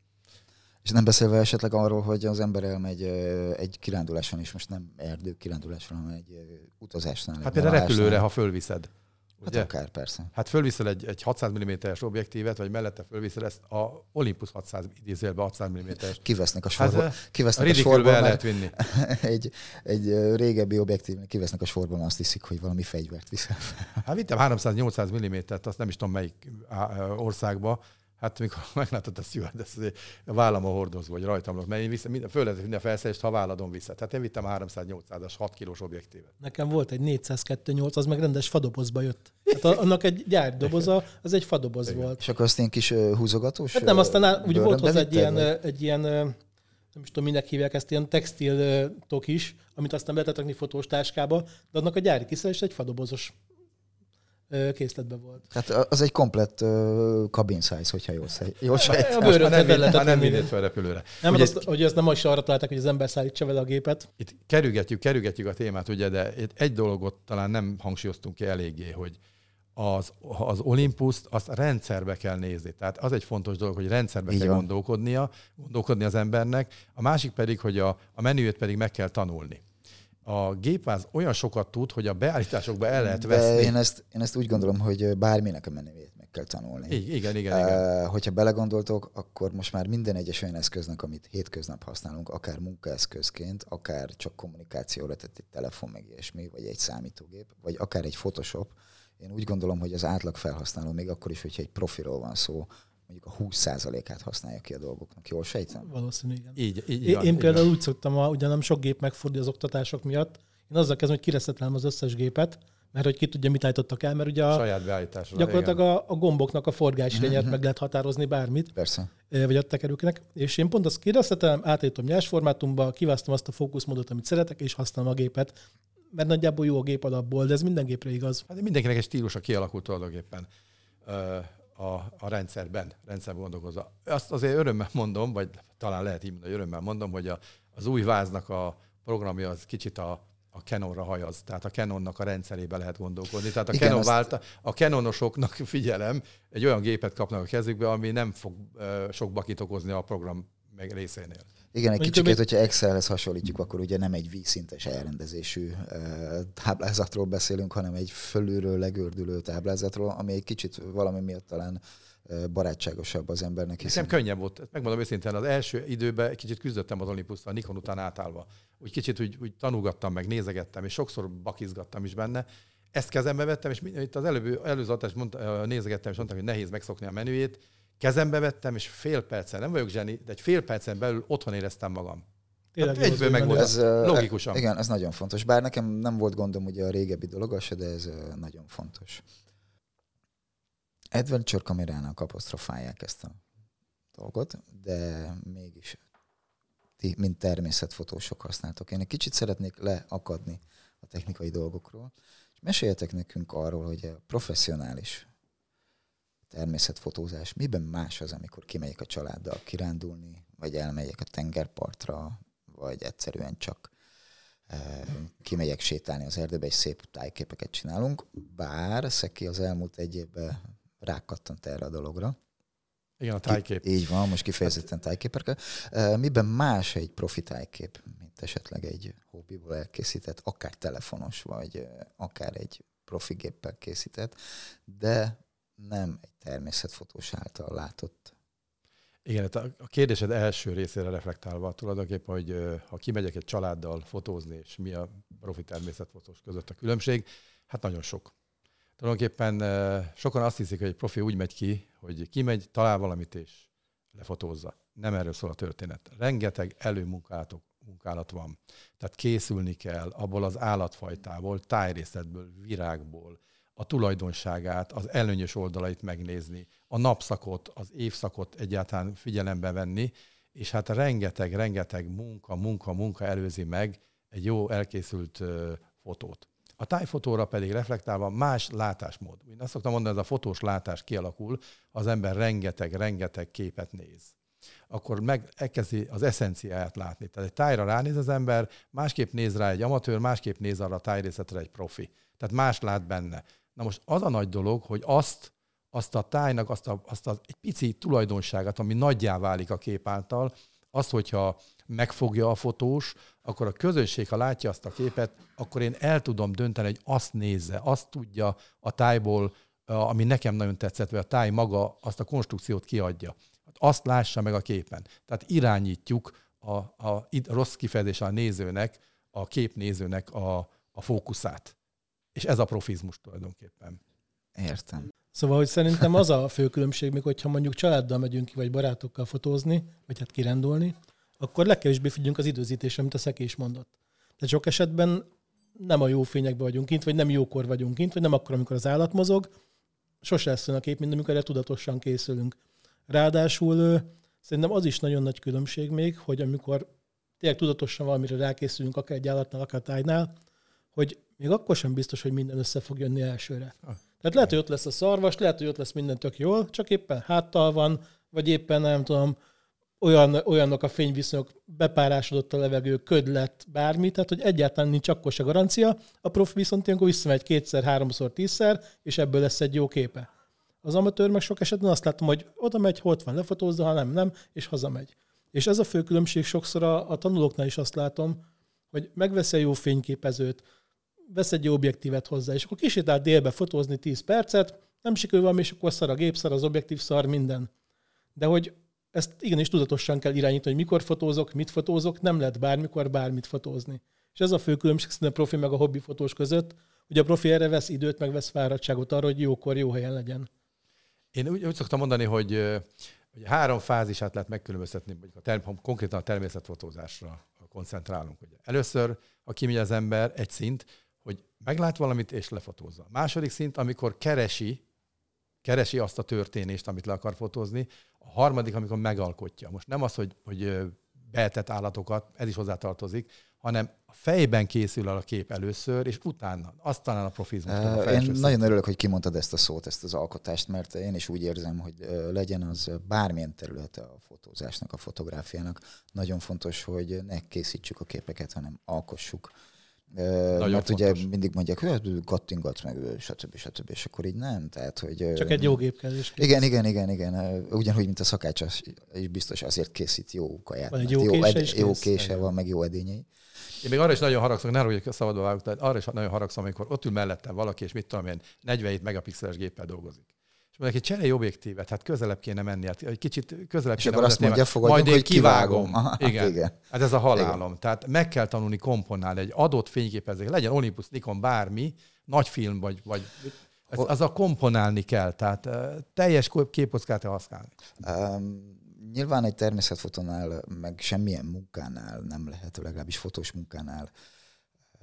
És nem beszélve esetleg arról, hogy az ember elmegy egy kiránduláson, és most nem erdő kiránduláson, hanem egy utazásnál. Hát például repülőre, ha fölviszed. Hát ugye? akár, persze. Hát fölviszel egy, egy 600 mm-es objektívet, vagy mellette fölviszel ezt a Olympus 600 idézőjelben 600 mm-es. Kivesznek a sorból. Hát, kivesznek a, a sorból, el lehet vinni. *laughs* egy, egy régebbi objektív, kivesznek a sorból, azt hiszik, hogy valami fegyvert viszel. Hát vittem 300-800 mm-et, azt nem is tudom melyik országba, Hát mikor *laughs* meglátod a stewardess, a vállama hordozva, vagy rajtam lakott, mert én vissza, minden, föl minden felszerelést, ha válladon vissza. Tehát én vittem 308-as 6 kilós objektívet. Nekem volt egy 402-8, az meg rendes fadobozba jött. Hát annak egy gyárdoboza, az egy fadoboz Igen. volt. És akkor azt ilyen kis húzogatós? Hát nem, aztán úgy volt hozzá egy ilyen, egy ilyen, nem is tudom, minek hívják ezt, ilyen textil tok is, amit aztán lehetett rakni fotós táskába, de annak a gyári kiszerelés egy fadobozos készletben volt. Tehát az egy komplett uh, cabin size, hogyha jól, szej, jól sejtem. A bőrön nem, nem, nem vinnéd fel repülőre. Nem, ugye, azt, hogy ezt nem is arra találták, hogy az ember szállítsa vele a gépet. Itt kerülgetjük, kerülgetjük a témát, ugye, de itt egy dologot talán nem hangsúlyoztunk ki eléggé, hogy az, az Olympuszt azt rendszerbe kell nézni. Tehát az egy fontos dolog, hogy rendszerbe Így kell van. gondolkodnia, gondolkodni az embernek. A másik pedig, hogy a, a menüjét pedig meg kell tanulni a gépváz olyan sokat tud, hogy a beállításokba el lehet veszni. De én ezt, én ezt úgy gondolom, hogy bárminek a menüjét meg kell tanulni. Igen, igen, igen. igen. Hogyha belegondoltok, akkor most már minden egyes olyan eszköznek, amit hétköznap használunk, akár munkaeszközként, akár csak kommunikációra, tehát egy telefon meg ilyesmi, vagy egy számítógép, vagy akár egy Photoshop, én úgy gondolom, hogy az átlag felhasználó, még akkor is, hogyha egy profiról van szó, mondjuk a 20%-át használja ki a dolgoknak. Jól sejtem? Valószínű, igen. Így, így én, van, én például van. úgy szoktam, ugye nem sok gép megfordul az oktatások miatt, én azzal kezdem, hogy kireszetelem az összes gépet, mert hogy ki tudja, mit állítottak el, mert ugye a, Saját beállításra, gyakorlatilag a, a, gomboknak a forgáslényet mm-hmm. meg lehet határozni bármit. Persze. Vagy a tekerőknek. És én pont azt kireszetelem, átítom nyers formátumba, kiválasztom azt a fókuszmódot, amit szeretek, és használom a gépet. Mert nagyjából jó a gép alapból, de ez minden gépre igaz. Hát mindenkinek egy stílusa kialakult tulajdonképpen a, a rendszerben, rendszerben gondolkozva. Azt azért örömmel mondom, vagy talán lehet így mondani, örömmel mondom, hogy a, az új váznak a programja az kicsit a, a Canonra hajaz. Tehát a Canonnak a rendszerébe lehet gondolkodni. Tehát a, Igen, Canon válta, a Canonosoknak *laughs* figyelem, egy olyan gépet kapnak a kezükbe, ami nem fog uh, sok bakit okozni a program meg részénél. Igen, egy kicsit, még... hogyha Excelhez hasonlítjuk, akkor ugye nem egy vízszintes elrendezésű táblázatról beszélünk, hanem egy fölülről legördülő táblázatról, ami egy kicsit valami miatt talán barátságosabb az embernek. Hiszen... Nekem könnyebb volt. Megmondom őszintén, az első időben egy kicsit küzdöttem az Olympus-tal, Nikon után átállva. Úgy kicsit úgy, úgy tanulgattam, meg nézegettem, és sokszor bakizgattam is benne. Ezt kezembe vettem, és itt az előbb, előző mondta, nézegettem, és mondtam, hogy nehéz megszokni a menüjét. Kezembe vettem, és fél percen, nem vagyok zseni, de egy fél percen belül otthon éreztem magam. Tényleg hát egyből meg ez, logikusan. Igen, ez nagyon fontos. Bár nekem nem volt gondom ugye a régebbi dolog, se, de ez nagyon fontos. Adventure kamerának apostrofálják ezt a dolgot, de mégis ti, mint természetfotósok használtok. Én egy kicsit szeretnék leakadni a technikai dolgokról, és meséljetek nekünk arról, hogy a professzionális természetfotózás miben más az, amikor kimegyek a családdal kirándulni, vagy elmegyek a tengerpartra, vagy egyszerűen csak e, kimegyek sétálni az erdőbe, és szép tájképeket csinálunk, bár Szeki az elmúlt egy évben rákattant erre a dologra. Igen, a tájkép. Így van, most kifejezetten tájképekkel. Miben más egy profi tájkép, mint esetleg egy hobbiból elkészített, akár telefonos, vagy akár egy profi géppel készített, de nem egy természetfotós által látott. Igen, hát a kérdésed első részére reflektálva tulajdonképpen, hogy ha kimegyek egy családdal fotózni, és mi a profi természetfotós között a különbség, hát nagyon sok. Tulajdonképpen sokan azt hiszik, hogy egy profi úgy megy ki, hogy kimegy, talál valamit és lefotózza. Nem erről szól a történet. Rengeteg előmunkálatok munkálat van. Tehát készülni kell abból az állatfajtából, tájrészetből, virágból, a tulajdonságát, az előnyös oldalait megnézni, a napszakot, az évszakot egyáltalán figyelembe venni, és hát rengeteg, rengeteg munka, munka, munka előzi meg egy jó elkészült fotót. A tájfotóra pedig reflektálva más látásmód. Én azt szoktam mondani, ez a fotós látás kialakul, az ember rengeteg, rengeteg képet néz. Akkor meg elkezdi az eszenciáját látni. Tehát egy tájra ránéz az ember, másképp néz rá egy amatőr, másképp néz arra a tájrészetre egy profi. Tehát más lát benne. Na most az a nagy dolog, hogy azt, azt a tájnak, azt a, azt a egy pici tulajdonságát, ami nagyjá válik a kép által, az, hogyha megfogja a fotós, akkor a közönség, ha látja azt a képet, akkor én el tudom dönteni, hogy azt nézze, azt tudja a tájból, ami nekem nagyon tetszett, vagy a táj maga azt a konstrukciót kiadja. Azt lássa meg a képen. Tehát irányítjuk a, a, a rossz kifejezés a nézőnek, a képnézőnek a, a fókuszát. És ez a profizmus tulajdonképpen. Értem. Szóval, hogy szerintem az a fő különbség, még hogyha mondjuk családdal megyünk ki, vagy barátokkal fotózni, vagy hát kirándulni, akkor legkevésbé figyelünk az időzítésre, amit a Szeki is mondott. Tehát sok esetben nem a jó fényekben vagyunk kint, vagy nem jókor vagyunk kint, vagy nem akkor, amikor az állat mozog, sose lesz olyan a kép, mint amikor erre tudatosan készülünk. Ráadásul szerintem az is nagyon nagy különbség még, hogy amikor tényleg tudatosan valamire rákészülünk, akár egy állatnál, akár tájnál, hogy még akkor sem biztos, hogy minden össze fog jönni elsőre. Ah. Tehát lehet, hogy ott lesz a szarvas, lehet, hogy ott lesz minden tök jól, csak éppen háttal van, vagy éppen nem tudom, olyan, olyanok a fényviszonyok, bepárásodott a levegő, köd lett, bármi, tehát hogy egyáltalán nincs akkor se garancia. A profi viszont ilyenkor visszamegy kétszer, háromszor, tízszer, és ebből lesz egy jó képe. Az amatőr meg sok esetben azt látom, hogy oda megy, hol van, lefotózza, ha nem, nem, és hazamegy. És ez a fő különbség sokszor a, a tanulóknál is azt látom, hogy megveszi a jó fényképezőt, vesz egy objektívet hozzá, és akkor kisétál délbe fotózni 10 percet, nem sikerül valami, és akkor szar a gép, szar az objektív, szar minden. De hogy ezt igenis tudatosan kell irányítani, hogy mikor fotózok, mit fotózok, nem lehet bármikor bármit fotózni. És ez a fő különbség szerintem a profi meg a hobbi fotós között, hogy a profi erre vesz időt, meg vesz fáradtságot arra, hogy jókor, jó helyen legyen. Én úgy, úgy szoktam mondani, hogy, hogy három fázisát lehet megkülönböztetni, mondjuk a term, konkrétan a természetfotózásra koncentrálunk. Ugye. Először, ha kimegy az ember, egy szint, meglát valamit és lefotózza. Második szint, amikor keresi, keresi azt a történést, amit le akar fotózni. A harmadik, amikor megalkotja. Most nem az, hogy, hogy beetett állatokat, ez is hozzátartozik, hanem a fejben készül el a kép először, és utána, aztán a profizmus. Uh, én nagyon örülök, hogy kimondtad ezt a szót, ezt az alkotást, mert én is úgy érzem, hogy legyen az bármilyen területe a fotózásnak, a fotográfiának. Nagyon fontos, hogy ne készítsük a képeket, hanem alkossuk. Nagyon mert fontos. ugye mindig mondják, hogy kattingatsz meg, stb. stb. És akkor így nem. Tehát, hogy, Csak egy jó gép kell is Igen, igen, igen, igen. Ugyanúgy, mint a szakács is biztos azért készít jó kaját. Van egy jó, jó, ed- jó kése van, meg jó edényei. Én még arra is nagyon haragszom, ne hogy szabadba vágok, tehát arra is nagyon haragszom, amikor ott ül mellettem valaki, és mit tudom én, 47 megapixeles géppel dolgozik. És mondják, hogy cserélj objektívet, hát közelebb kéne menni, hát egy kicsit közelebb és kéne akkor azt mondja, fogadjunk, majd én hogy kivágom. kivágom. Aha, igen. igen. Hát ez a halálom. Igen. Tehát meg kell tanulni komponálni egy adott fényképezés, legyen Olympus, Nikon, bármi, nagy film, vagy, vagy ez, az a komponálni kell, tehát teljes képockát használni. Um, nyilván egy természetfotónál, meg semmilyen munkánál nem lehet, legalábbis fotós munkánál,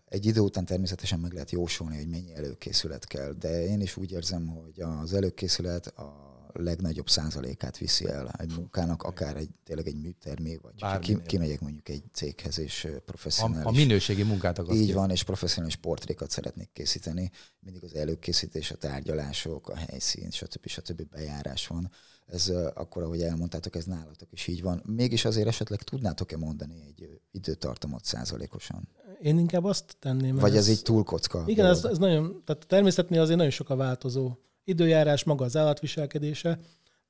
egy idő után természetesen meg lehet jósolni, hogy mennyi előkészület kell, de én is úgy érzem, hogy az előkészület a legnagyobb százalékát viszi el egy munkának, akár egy, tényleg egy műtermé, vagy ki, kimegyek mondjuk egy céghez, és professzionális... A, a minőségi munkát akarsz Így van, és professzionális portrékat szeretnék készíteni. Mindig az előkészítés, a tárgyalások, a helyszín, stb. stb. bejárás van. Ez akkor, ahogy elmondtátok, ez nálatok is így van. Mégis azért esetleg tudnátok-e mondani egy időtartamot százalékosan? Én inkább azt tenném. Vagy ez, ez így túl kocka? Igen, ez, ez nagyon, tehát a természetnél azért nagyon sok a változó időjárás, maga az állatviselkedése,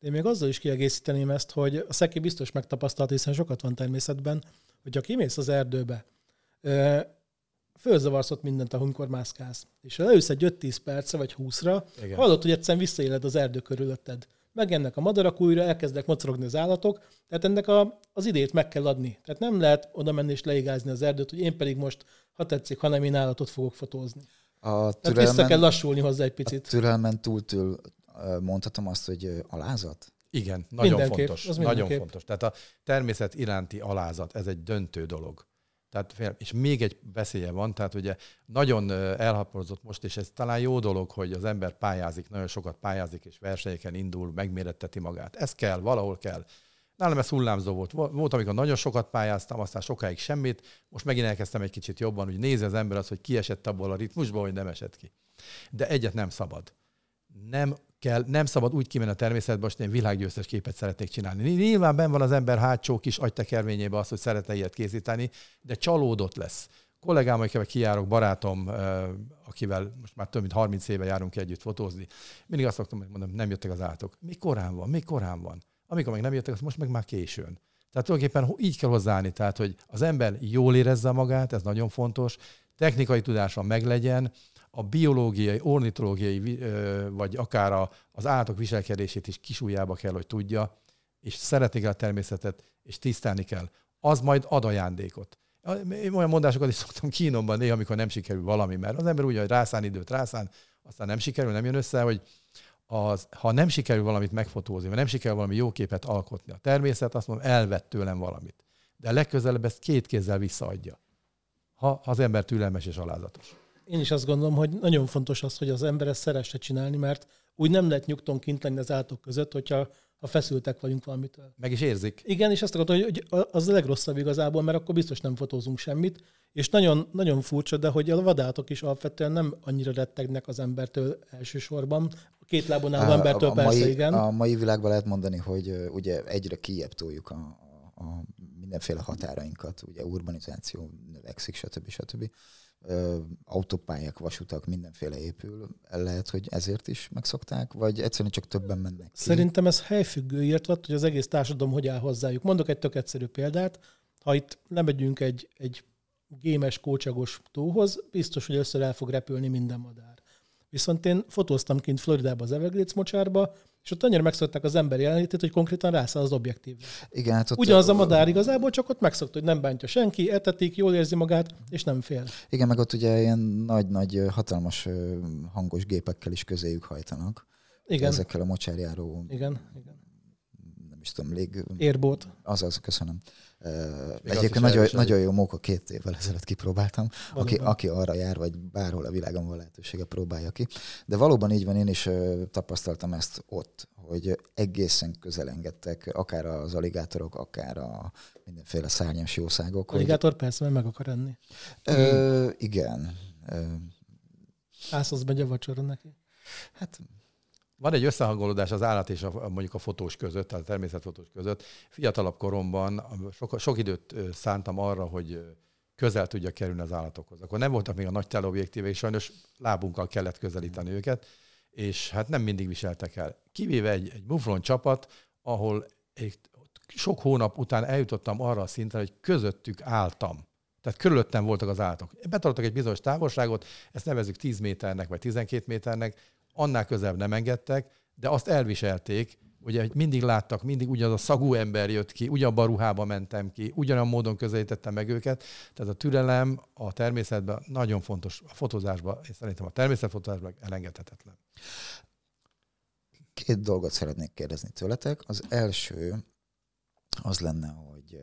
de én még azzal is kiegészíteném ezt, hogy a szeki biztos megtapasztalt, hiszen sokat van természetben, hogy ha kimész az erdőbe, fölzavarsz ott mindent, amikor mászkálsz. És ha leülsz egy 5-10 percre vagy 20-ra, Igen. hallod, hogy egyszerűen visszaéled az erdő körülötted. Megennek a madarak újra, elkezdek mocorogni az állatok, tehát ennek a, az idét meg kell adni. Tehát nem lehet oda menni és leigázni az erdőt, hogy én pedig most, ha tetszik, hanem én állatot fogok fotózni. A türelmen, vissza kell lassulni hozzá egy picit. A türelmen túltől mondhatom azt, hogy alázat? Igen, nagyon mindenképp, fontos. Az nagyon mindenképp. fontos. Tehát a természet iránti alázat, ez egy döntő dolog. Tehát, és még egy veszélye van, tehát ugye nagyon elhaporozott most, és ez talán jó dolog, hogy az ember pályázik, nagyon sokat pályázik, és versenyeken indul, megméretteti magát. Ez kell, valahol kell. Nálam ez hullámzó volt. Volt, amikor nagyon sokat pályáztam, aztán sokáig semmit. Most megint elkezdtem egy kicsit jobban, hogy nézi az ember az, hogy ki esett abból a ritmusból, hogy nem esett ki. De egyet nem szabad. Nem kell, nem szabad úgy kimenni a természetbe, hogy én világgyőztes képet szeretnék csinálni. Nyilván ben van az ember hátsó kis agytekervényébe az, hogy szeretne ilyet készíteni, de csalódott lesz. Kollégám, akivel kijárok, barátom, akivel most már több mint 30 éve járunk együtt fotózni, mindig azt szoktam, mondom, nem jöttek az állatok. Mi korán van, mi korán van. Amikor még nem jöttek, az most meg már későn. Tehát tulajdonképpen így kell hozzáállni, tehát hogy az ember jól érezze magát, ez nagyon fontos, technikai tudása meglegyen, a biológiai, ornitológiai, vagy akár az állatok viselkedését is kisújjába kell, hogy tudja, és szeretni kell a természetet, és tisztelni kell. Az majd ad ajándékot. Én olyan mondásokat is szoktam kínomban néha, amikor nem sikerül valami, mert az ember úgy, hogy rászán időt, rászán, aztán nem sikerül, nem jön össze, hogy az, ha nem sikerül valamit megfotózni, vagy nem sikerül valami jó képet alkotni, a természet azt mondom, elvett tőlem valamit. De legközelebb ezt két kézzel visszaadja, ha az ember türelmes és alázatos. Én is azt gondolom, hogy nagyon fontos az, hogy az ember ezt szeresse csinálni, mert úgy nem lehet nyugton kint lenni az állatok között, hogyha ha feszültek vagyunk valamitől. Meg is érzik. Igen, és azt akartam, hogy az a legrosszabb igazából, mert akkor biztos nem fotózunk semmit. És nagyon, nagyon furcsa, de hogy a vadátok is alapvetően nem annyira rettegnek az embertől elsősorban. A két lábon álló embertől a, a persze, mai, igen. A mai világban lehet mondani, hogy ugye egyre kijebb toljuk a, a, mindenféle határainkat, ugye urbanizáció növekszik, stb. stb autópályák, vasutak, mindenféle épül. Lehet, hogy ezért is megszokták, vagy egyszerűen csak többen mennek ki? Szerintem ez helyfüggő írtva, hogy az egész társadalom hogy áll hozzájuk. Mondok egy tök egyszerű példát. Ha itt lemegyünk egy, egy gémes, kócsagos tóhoz, biztos, hogy össze el fog repülni minden madár. Viszont én fotóztam kint Floridába az Everglades mocsárba, és ott annyira megszokták az ember jelenlétét, hogy konkrétan rászáll az objektív. Igen, hát ott Ugyanaz a madár igazából, csak ott megszokta, hogy nem bántja senki, etetik, jól érzi magát, és nem fél. Igen, meg ott ugye ilyen nagy-nagy, hatalmas hangos gépekkel is közéjük hajtanak. Igen. Ezekkel a mocsárjáró igen, igen nem is tudom, lég... Érbót. Azaz, köszönöm. Uh, egyébként nagyon, nagyon jó móka két évvel ezelőtt kipróbáltam. Aki, aki arra jár, vagy bárhol a világon van lehetősége, próbálja ki. De valóban így van, én is tapasztaltam ezt ott, hogy egészen közel engedtek, akár az aligátorok, akár a mindenféle szárnyas jószágok. Aligátor hogy... persze, mert meg akar enni. Ö, igen. Házhoz megy a vacsora neki. Hát van egy összehangolódás az állat és a, mondjuk a fotós között, a természetfotós között. Fiatalabb koromban sok, sok időt szántam arra, hogy közel tudja kerülni az állatokhoz. Akkor nem voltak még a nagy teleobjektívek, és sajnos lábunkkal kellett közelíteni őket, és hát nem mindig viseltek el. Kivéve egy, egy muflon csapat, ahol egy, sok hónap után eljutottam arra a szintre, hogy közöttük álltam. Tehát körülöttem voltak az állatok. Betartottak egy bizonyos távolságot, ezt nevezük 10 méternek vagy 12 méternek, annál közelebb nem engedtek, de azt elviselték, ugye mindig láttak, mindig ugyanaz a szagú ember jött ki, ugyanabban a ruhába mentem ki, ugyanolyan módon közelítettem meg őket. Tehát a türelem a természetben nagyon fontos, a fotózásban, és szerintem a természetfotózásban elengedhetetlen. Két dolgot szeretnék kérdezni tőletek. Az első az lenne, hogy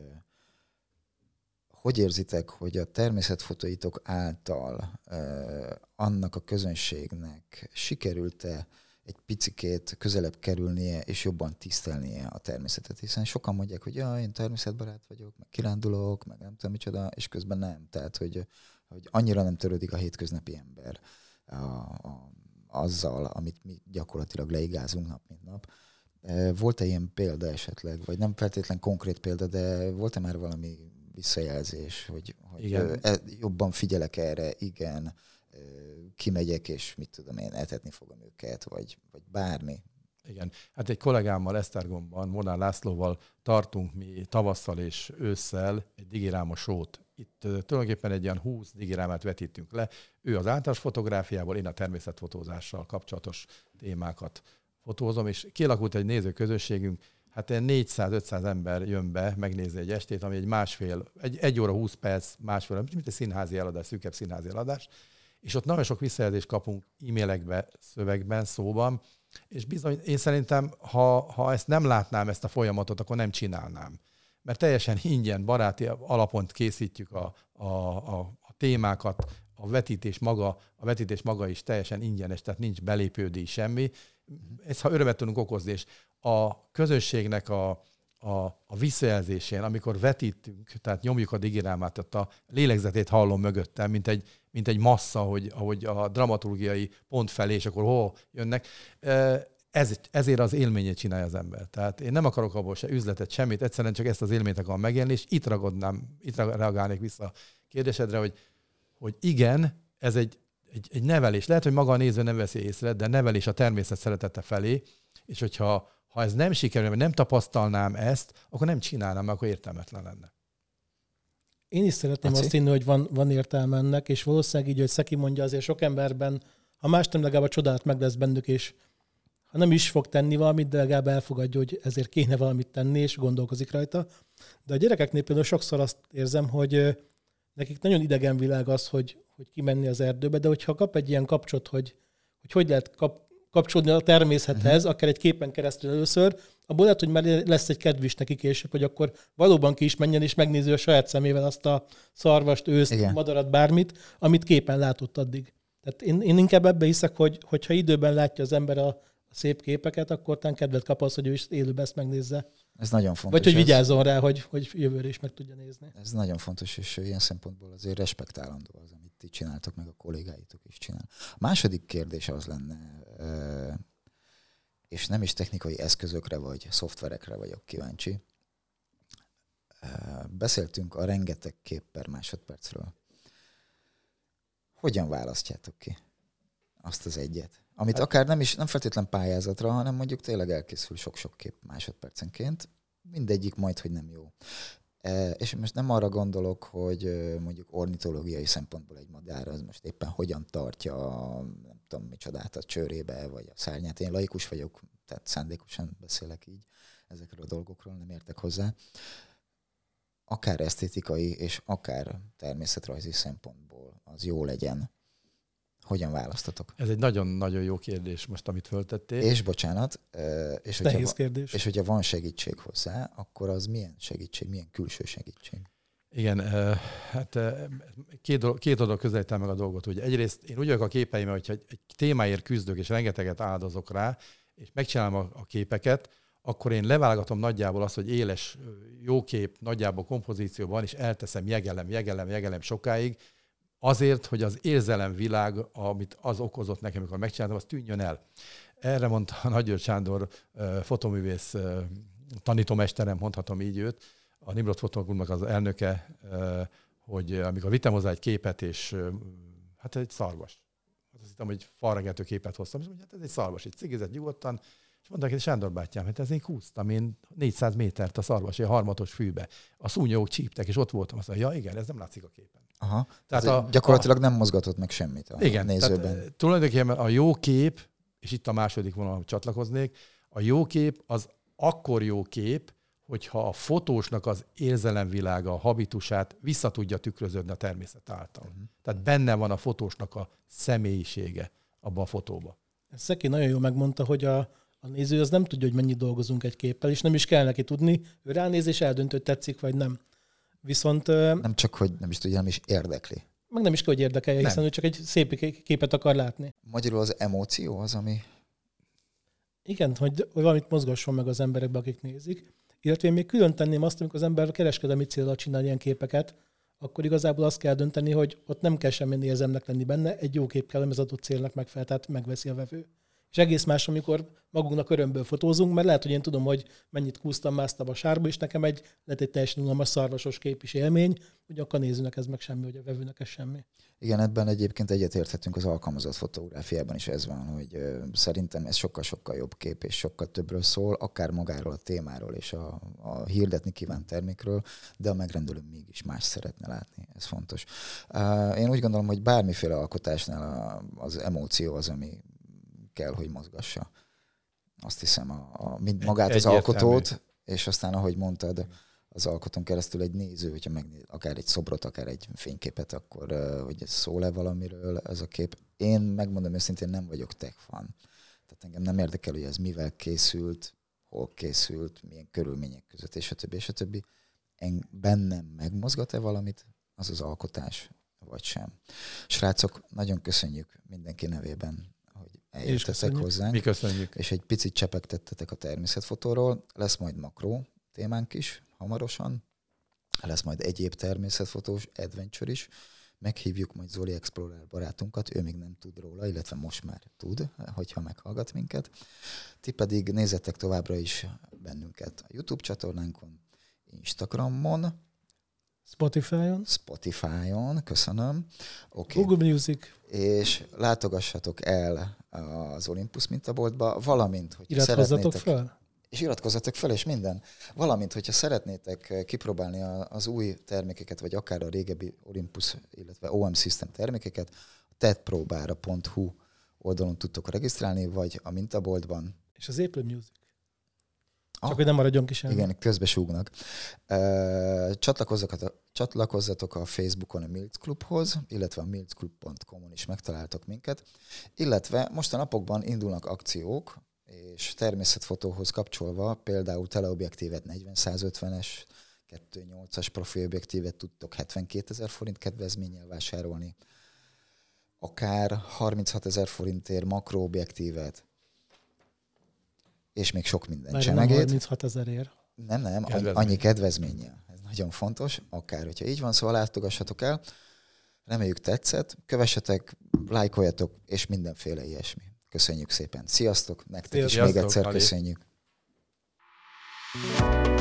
hogy érzitek, hogy a természetfotóitok által uh, annak a közönségnek sikerült-e egy picikét közelebb kerülnie és jobban tisztelnie a természetet, hiszen sokan mondják, hogy ja, én természetbarát vagyok, meg kirándulok, meg nem tudom micsoda, és közben nem. Tehát, hogy, hogy annyira nem törődik a hétköznapi ember a, a, azzal, amit mi gyakorlatilag leigázunk nap, mint nap. Volt-e ilyen példa esetleg, vagy nem feltétlen konkrét példa, de volt-e már valami visszajelzés, hogy, hogy igen. E, jobban figyelek erre, igen, kimegyek, és mit tudom én, etetni fogom őket, vagy, vagy bármi. Igen. Hát egy kollégámmal, Esztergomban, Monár Lászlóval tartunk mi tavasszal és ősszel egy digiráma sót. Itt tulajdonképpen egy ilyen 20 digirámát vetítünk le. Ő az általános fotográfiával, én a természetfotózással kapcsolatos témákat fotózom, és kialakult egy nézőközösségünk, hát 400-500 ember jön be megnézni egy estét, ami egy másfél, egy, egy óra 20 perc, másfél, mint egy színházi eladás, szűkebb színházi eladás, és ott nagyon sok visszajelzést kapunk e-mailekbe, szövegben, szóban, és bizony, én szerintem, ha, ha ezt nem látnám, ezt a folyamatot, akkor nem csinálnám. Mert teljesen ingyen, baráti alapon készítjük a, a, a, a témákat, a vetítés maga, a vetítés maga is teljesen ingyenes, tehát nincs belépődés semmi. Ezt ha örömet tudunk okozni, és a közösségnek a, a, a visszajelzésén, amikor vetítünk, tehát nyomjuk a digirámát, ott a lélegzetét hallom mögöttem, mint egy, mint egy massza, hogy, ahogy a dramaturgiai pont felé, és akkor hol jönnek. Ez, ezért az élményét csinálja az ember. Tehát én nem akarok abból se üzletet, semmit, egyszerűen csak ezt az élményt akarom megélni, és itt ragadnám, itt reagálnék vissza a kérdésedre, hogy, hogy igen, ez egy, egy, egy nevelés. Lehet, hogy maga a néző nem veszi észre, de nevelés a természet szeretete felé, és hogyha ha ez nem sikerül, mert nem tapasztalnám ezt, akkor nem csinálnám, mert akkor értelmetlen lenne. Én is szeretném Laci? azt hinni, hogy van, van értelme ennek, és valószínűleg így, hogy Szeki mondja, azért sok emberben, ha más nem, legalább a csodát meg lesz bennük, és ha nem is fog tenni valamit, de legalább elfogadja, hogy ezért kéne valamit tenni, és gondolkozik rajta. De a gyerekeknél például sokszor azt érzem, hogy nekik nagyon idegen világ az, hogy, hogy kimenni az erdőbe, de hogyha kap egy ilyen kapcsot, hogy hogy, hogy lehet kap, kapcsolódni a természethez, uh-huh. akár egy képen keresztül először, abból lehet, hogy már lesz egy kedv is neki később, hogy akkor valóban ki is menjen és megnézi a saját szemével azt a szarvast, őszt, Igen. madarat, bármit, amit képen látott addig. Tehát én, én inkább ebbe hiszek, hogy hogyha időben látja az ember a, a szép képeket, akkor talán kedvet kap az, hogy ő is élőben ezt megnézze. Ez nagyon fontos. Vagy hogy vigyázzon rá, hogy, hogy jövőre is meg tudja nézni. Ez nagyon fontos, és ilyen szempontból azért respektálandó az, amit ti csináltok, meg a kollégáitok is csinál. A második kérdés az lenne, és nem is technikai eszközökre vagy szoftverekre vagyok kíváncsi. Beszéltünk a rengeteg kép per másodpercről. Hogyan választjátok ki azt az egyet? Amit hát- akár nem is, nem feltétlen pályázatra, hanem mondjuk tényleg elkészül sok-sok kép másodpercenként. Mindegyik majd, hogy nem jó. És most nem arra gondolok, hogy mondjuk ornitológiai szempontból egy madár az most éppen hogyan tartja, nem tudom micsodát a csőrébe, vagy a szárnyát. Én laikus vagyok, tehát szándékosan beszélek így ezekről a dolgokról, nem értek hozzá. Akár esztétikai és akár természetrajzi szempontból az jó legyen. Hogyan választatok? Ez egy nagyon-nagyon jó kérdés most, amit föltettél. És bocsánat, és hogyha, Nehéz kérdés. és hogyha van segítség hozzá, akkor az milyen segítség, milyen külső segítség? Igen, hát két, dolog, két dolog közelítem meg a dolgot. Hogy egyrészt én úgy vagyok a képeim, hogyha egy témáért küzdök, és rengeteget áldozok rá, és megcsinálom a, a képeket, akkor én leválogatom nagyjából azt, hogy éles, jó kép, nagyjából kompozícióban, és elteszem, jegelem, jegelem, jegelem sokáig, azért, hogy az érzelemvilág, amit az okozott nekem, amikor megcsináltam, az tűnjön el. Erre mondta a Nagy Sándor fotoművész tanítómesterem, mondhatom így őt, a Nimrod Fotoklubnak az elnöke, hogy amikor vittem hozzá egy képet, és hát egy szarvas. Azt hittem, hogy falregető képet hoztam, és mondja, hát ez egy szarvas, egy cigizett nyugodtan, és mondták, hogy Sándor bátyám, hát ez én húztam én 400 métert a szarvas, egy harmatos fűbe. A szúnyogok csíptek, és ott voltam. Azt mondja, ja igen, ez nem látszik a képen. Aha. Tehát a, gyakorlatilag a, nem mozgatott meg semmit a igen, nézőben. Tehát, tulajdonképpen a jó kép, és itt a második vonal csatlakoznék, a jó kép az akkor jó kép, hogyha a fotósnak az érzelemvilága, a habitusát vissza tudja tükröződni a természet által. Uh-huh. Tehát benne van a fotósnak a személyisége abban a fotóba. Szeki nagyon jól megmondta, hogy a, a néző az nem tudja, hogy mennyit dolgozunk egy képpel, és nem is kell neki tudni. Ő ránéz és eldönt, hogy tetszik vagy nem. Viszont... Nem csak, hogy nem is tudja, nem is érdekli. Meg nem is kell, hogy érdekelje, nem. hiszen ő csak egy szép képet akar látni. Magyarul az emóció az, ami... Igen, hogy, hogy valamit mozgasson meg az emberekbe, akik nézik. Illetve én még külön tenném azt, amikor az ember kereskedelmi célra csinál ilyen képeket, akkor igazából azt kell dönteni, hogy ott nem kell semmi érzemnek lenni benne, egy jó kép kell, az adott célnak megfelel, tehát megveszi a vevő. És egész más, amikor magunknak örömből fotózunk, mert lehet, hogy én tudom, hogy mennyit kúztam, másztam a sárba, és nekem egy, lehet egy teljesen unalmas szarvasos kép is élmény, hogy akkor nézőnek ez meg semmi, hogy a vevőnek ez semmi. Igen, ebben egyébként egyetérthetünk az alkalmazott fotográfiában is ez van, hogy ö, szerintem ez sokkal-sokkal jobb kép, és sokkal többről szól, akár magáról a témáról és a, a hirdetni kívánt termékről, de a megrendelő mégis más szeretne látni, ez fontos. Uh, én úgy gondolom, hogy bármiféle alkotásnál a, az emóció az, ami kell, hogy mozgassa. Azt hiszem, a, a, mind magát az alkotót, és aztán, ahogy mondtad, az alkotón keresztül egy néző, hogyha megnéz akár egy szobrot, akár egy fényképet, akkor hogy szól-e valamiről ez a kép. Én megmondom őszintén, nem vagyok tech fan. Tehát engem nem érdekel, hogy ez mivel készült, hol készült, milyen körülmények között, és a többi, és a többi. En, bennem megmozgat-e valamit, az az alkotás, vagy sem. Srácok, nagyon köszönjük mindenki nevében eljöttetek hozzánk. Mi köszönjük. És egy picit csepegtettetek a természetfotóról. Lesz majd makró témánk is hamarosan. Lesz majd egyéb természetfotós adventure is. Meghívjuk majd Zoli Explorer barátunkat, ő még nem tud róla, illetve most már tud, hogyha meghallgat minket. Ti pedig nézzetek továbbra is bennünket a YouTube csatornánkon, Instagramon, Spotify-on. Spotify-on, köszönöm. Okay. Google Music. És látogassatok el az Olympus mintaboltba, valamint, hogy Iratkozzatok fel? És iratkozzatok fel, és minden. Valamint, hogyha szeretnétek kipróbálni az új termékeket, vagy akár a régebbi Olympus, illetve OM System termékeket, a tetpróbára.hu oldalon tudtok regisztrálni, vagy a mintaboltban. És az Apple Music. Csak ah, hogy nem maradjon ki semmi. Igen, közbesúgnak. Csatlakozzatok, csatlakozzatok a Facebookon a Milc Clubhoz, illetve a milclub.com-on is megtaláltok minket. Illetve most a napokban indulnak akciók, és természetfotóhoz kapcsolva például teleobjektívet 40-150-es, 2.8-as profiobjektívet tudtok 72 ezer forint kedvezménnyel vásárolni, akár 36 ezer forintért makroobjektívet, és még sok minden Nagyon csemegét. 36 ezerért. Nem, nem, Kedvezmény. annyi kedvezménye Ez nagyon fontos, akár, hogyha így van, szóval látogassatok el. Reméljük tetszett, kövessetek, lájkoljatok, és mindenféle ilyesmi. Köszönjük szépen. Sziasztok, nektek Sziasztok, is még egyszer Ali. köszönjük. Thank you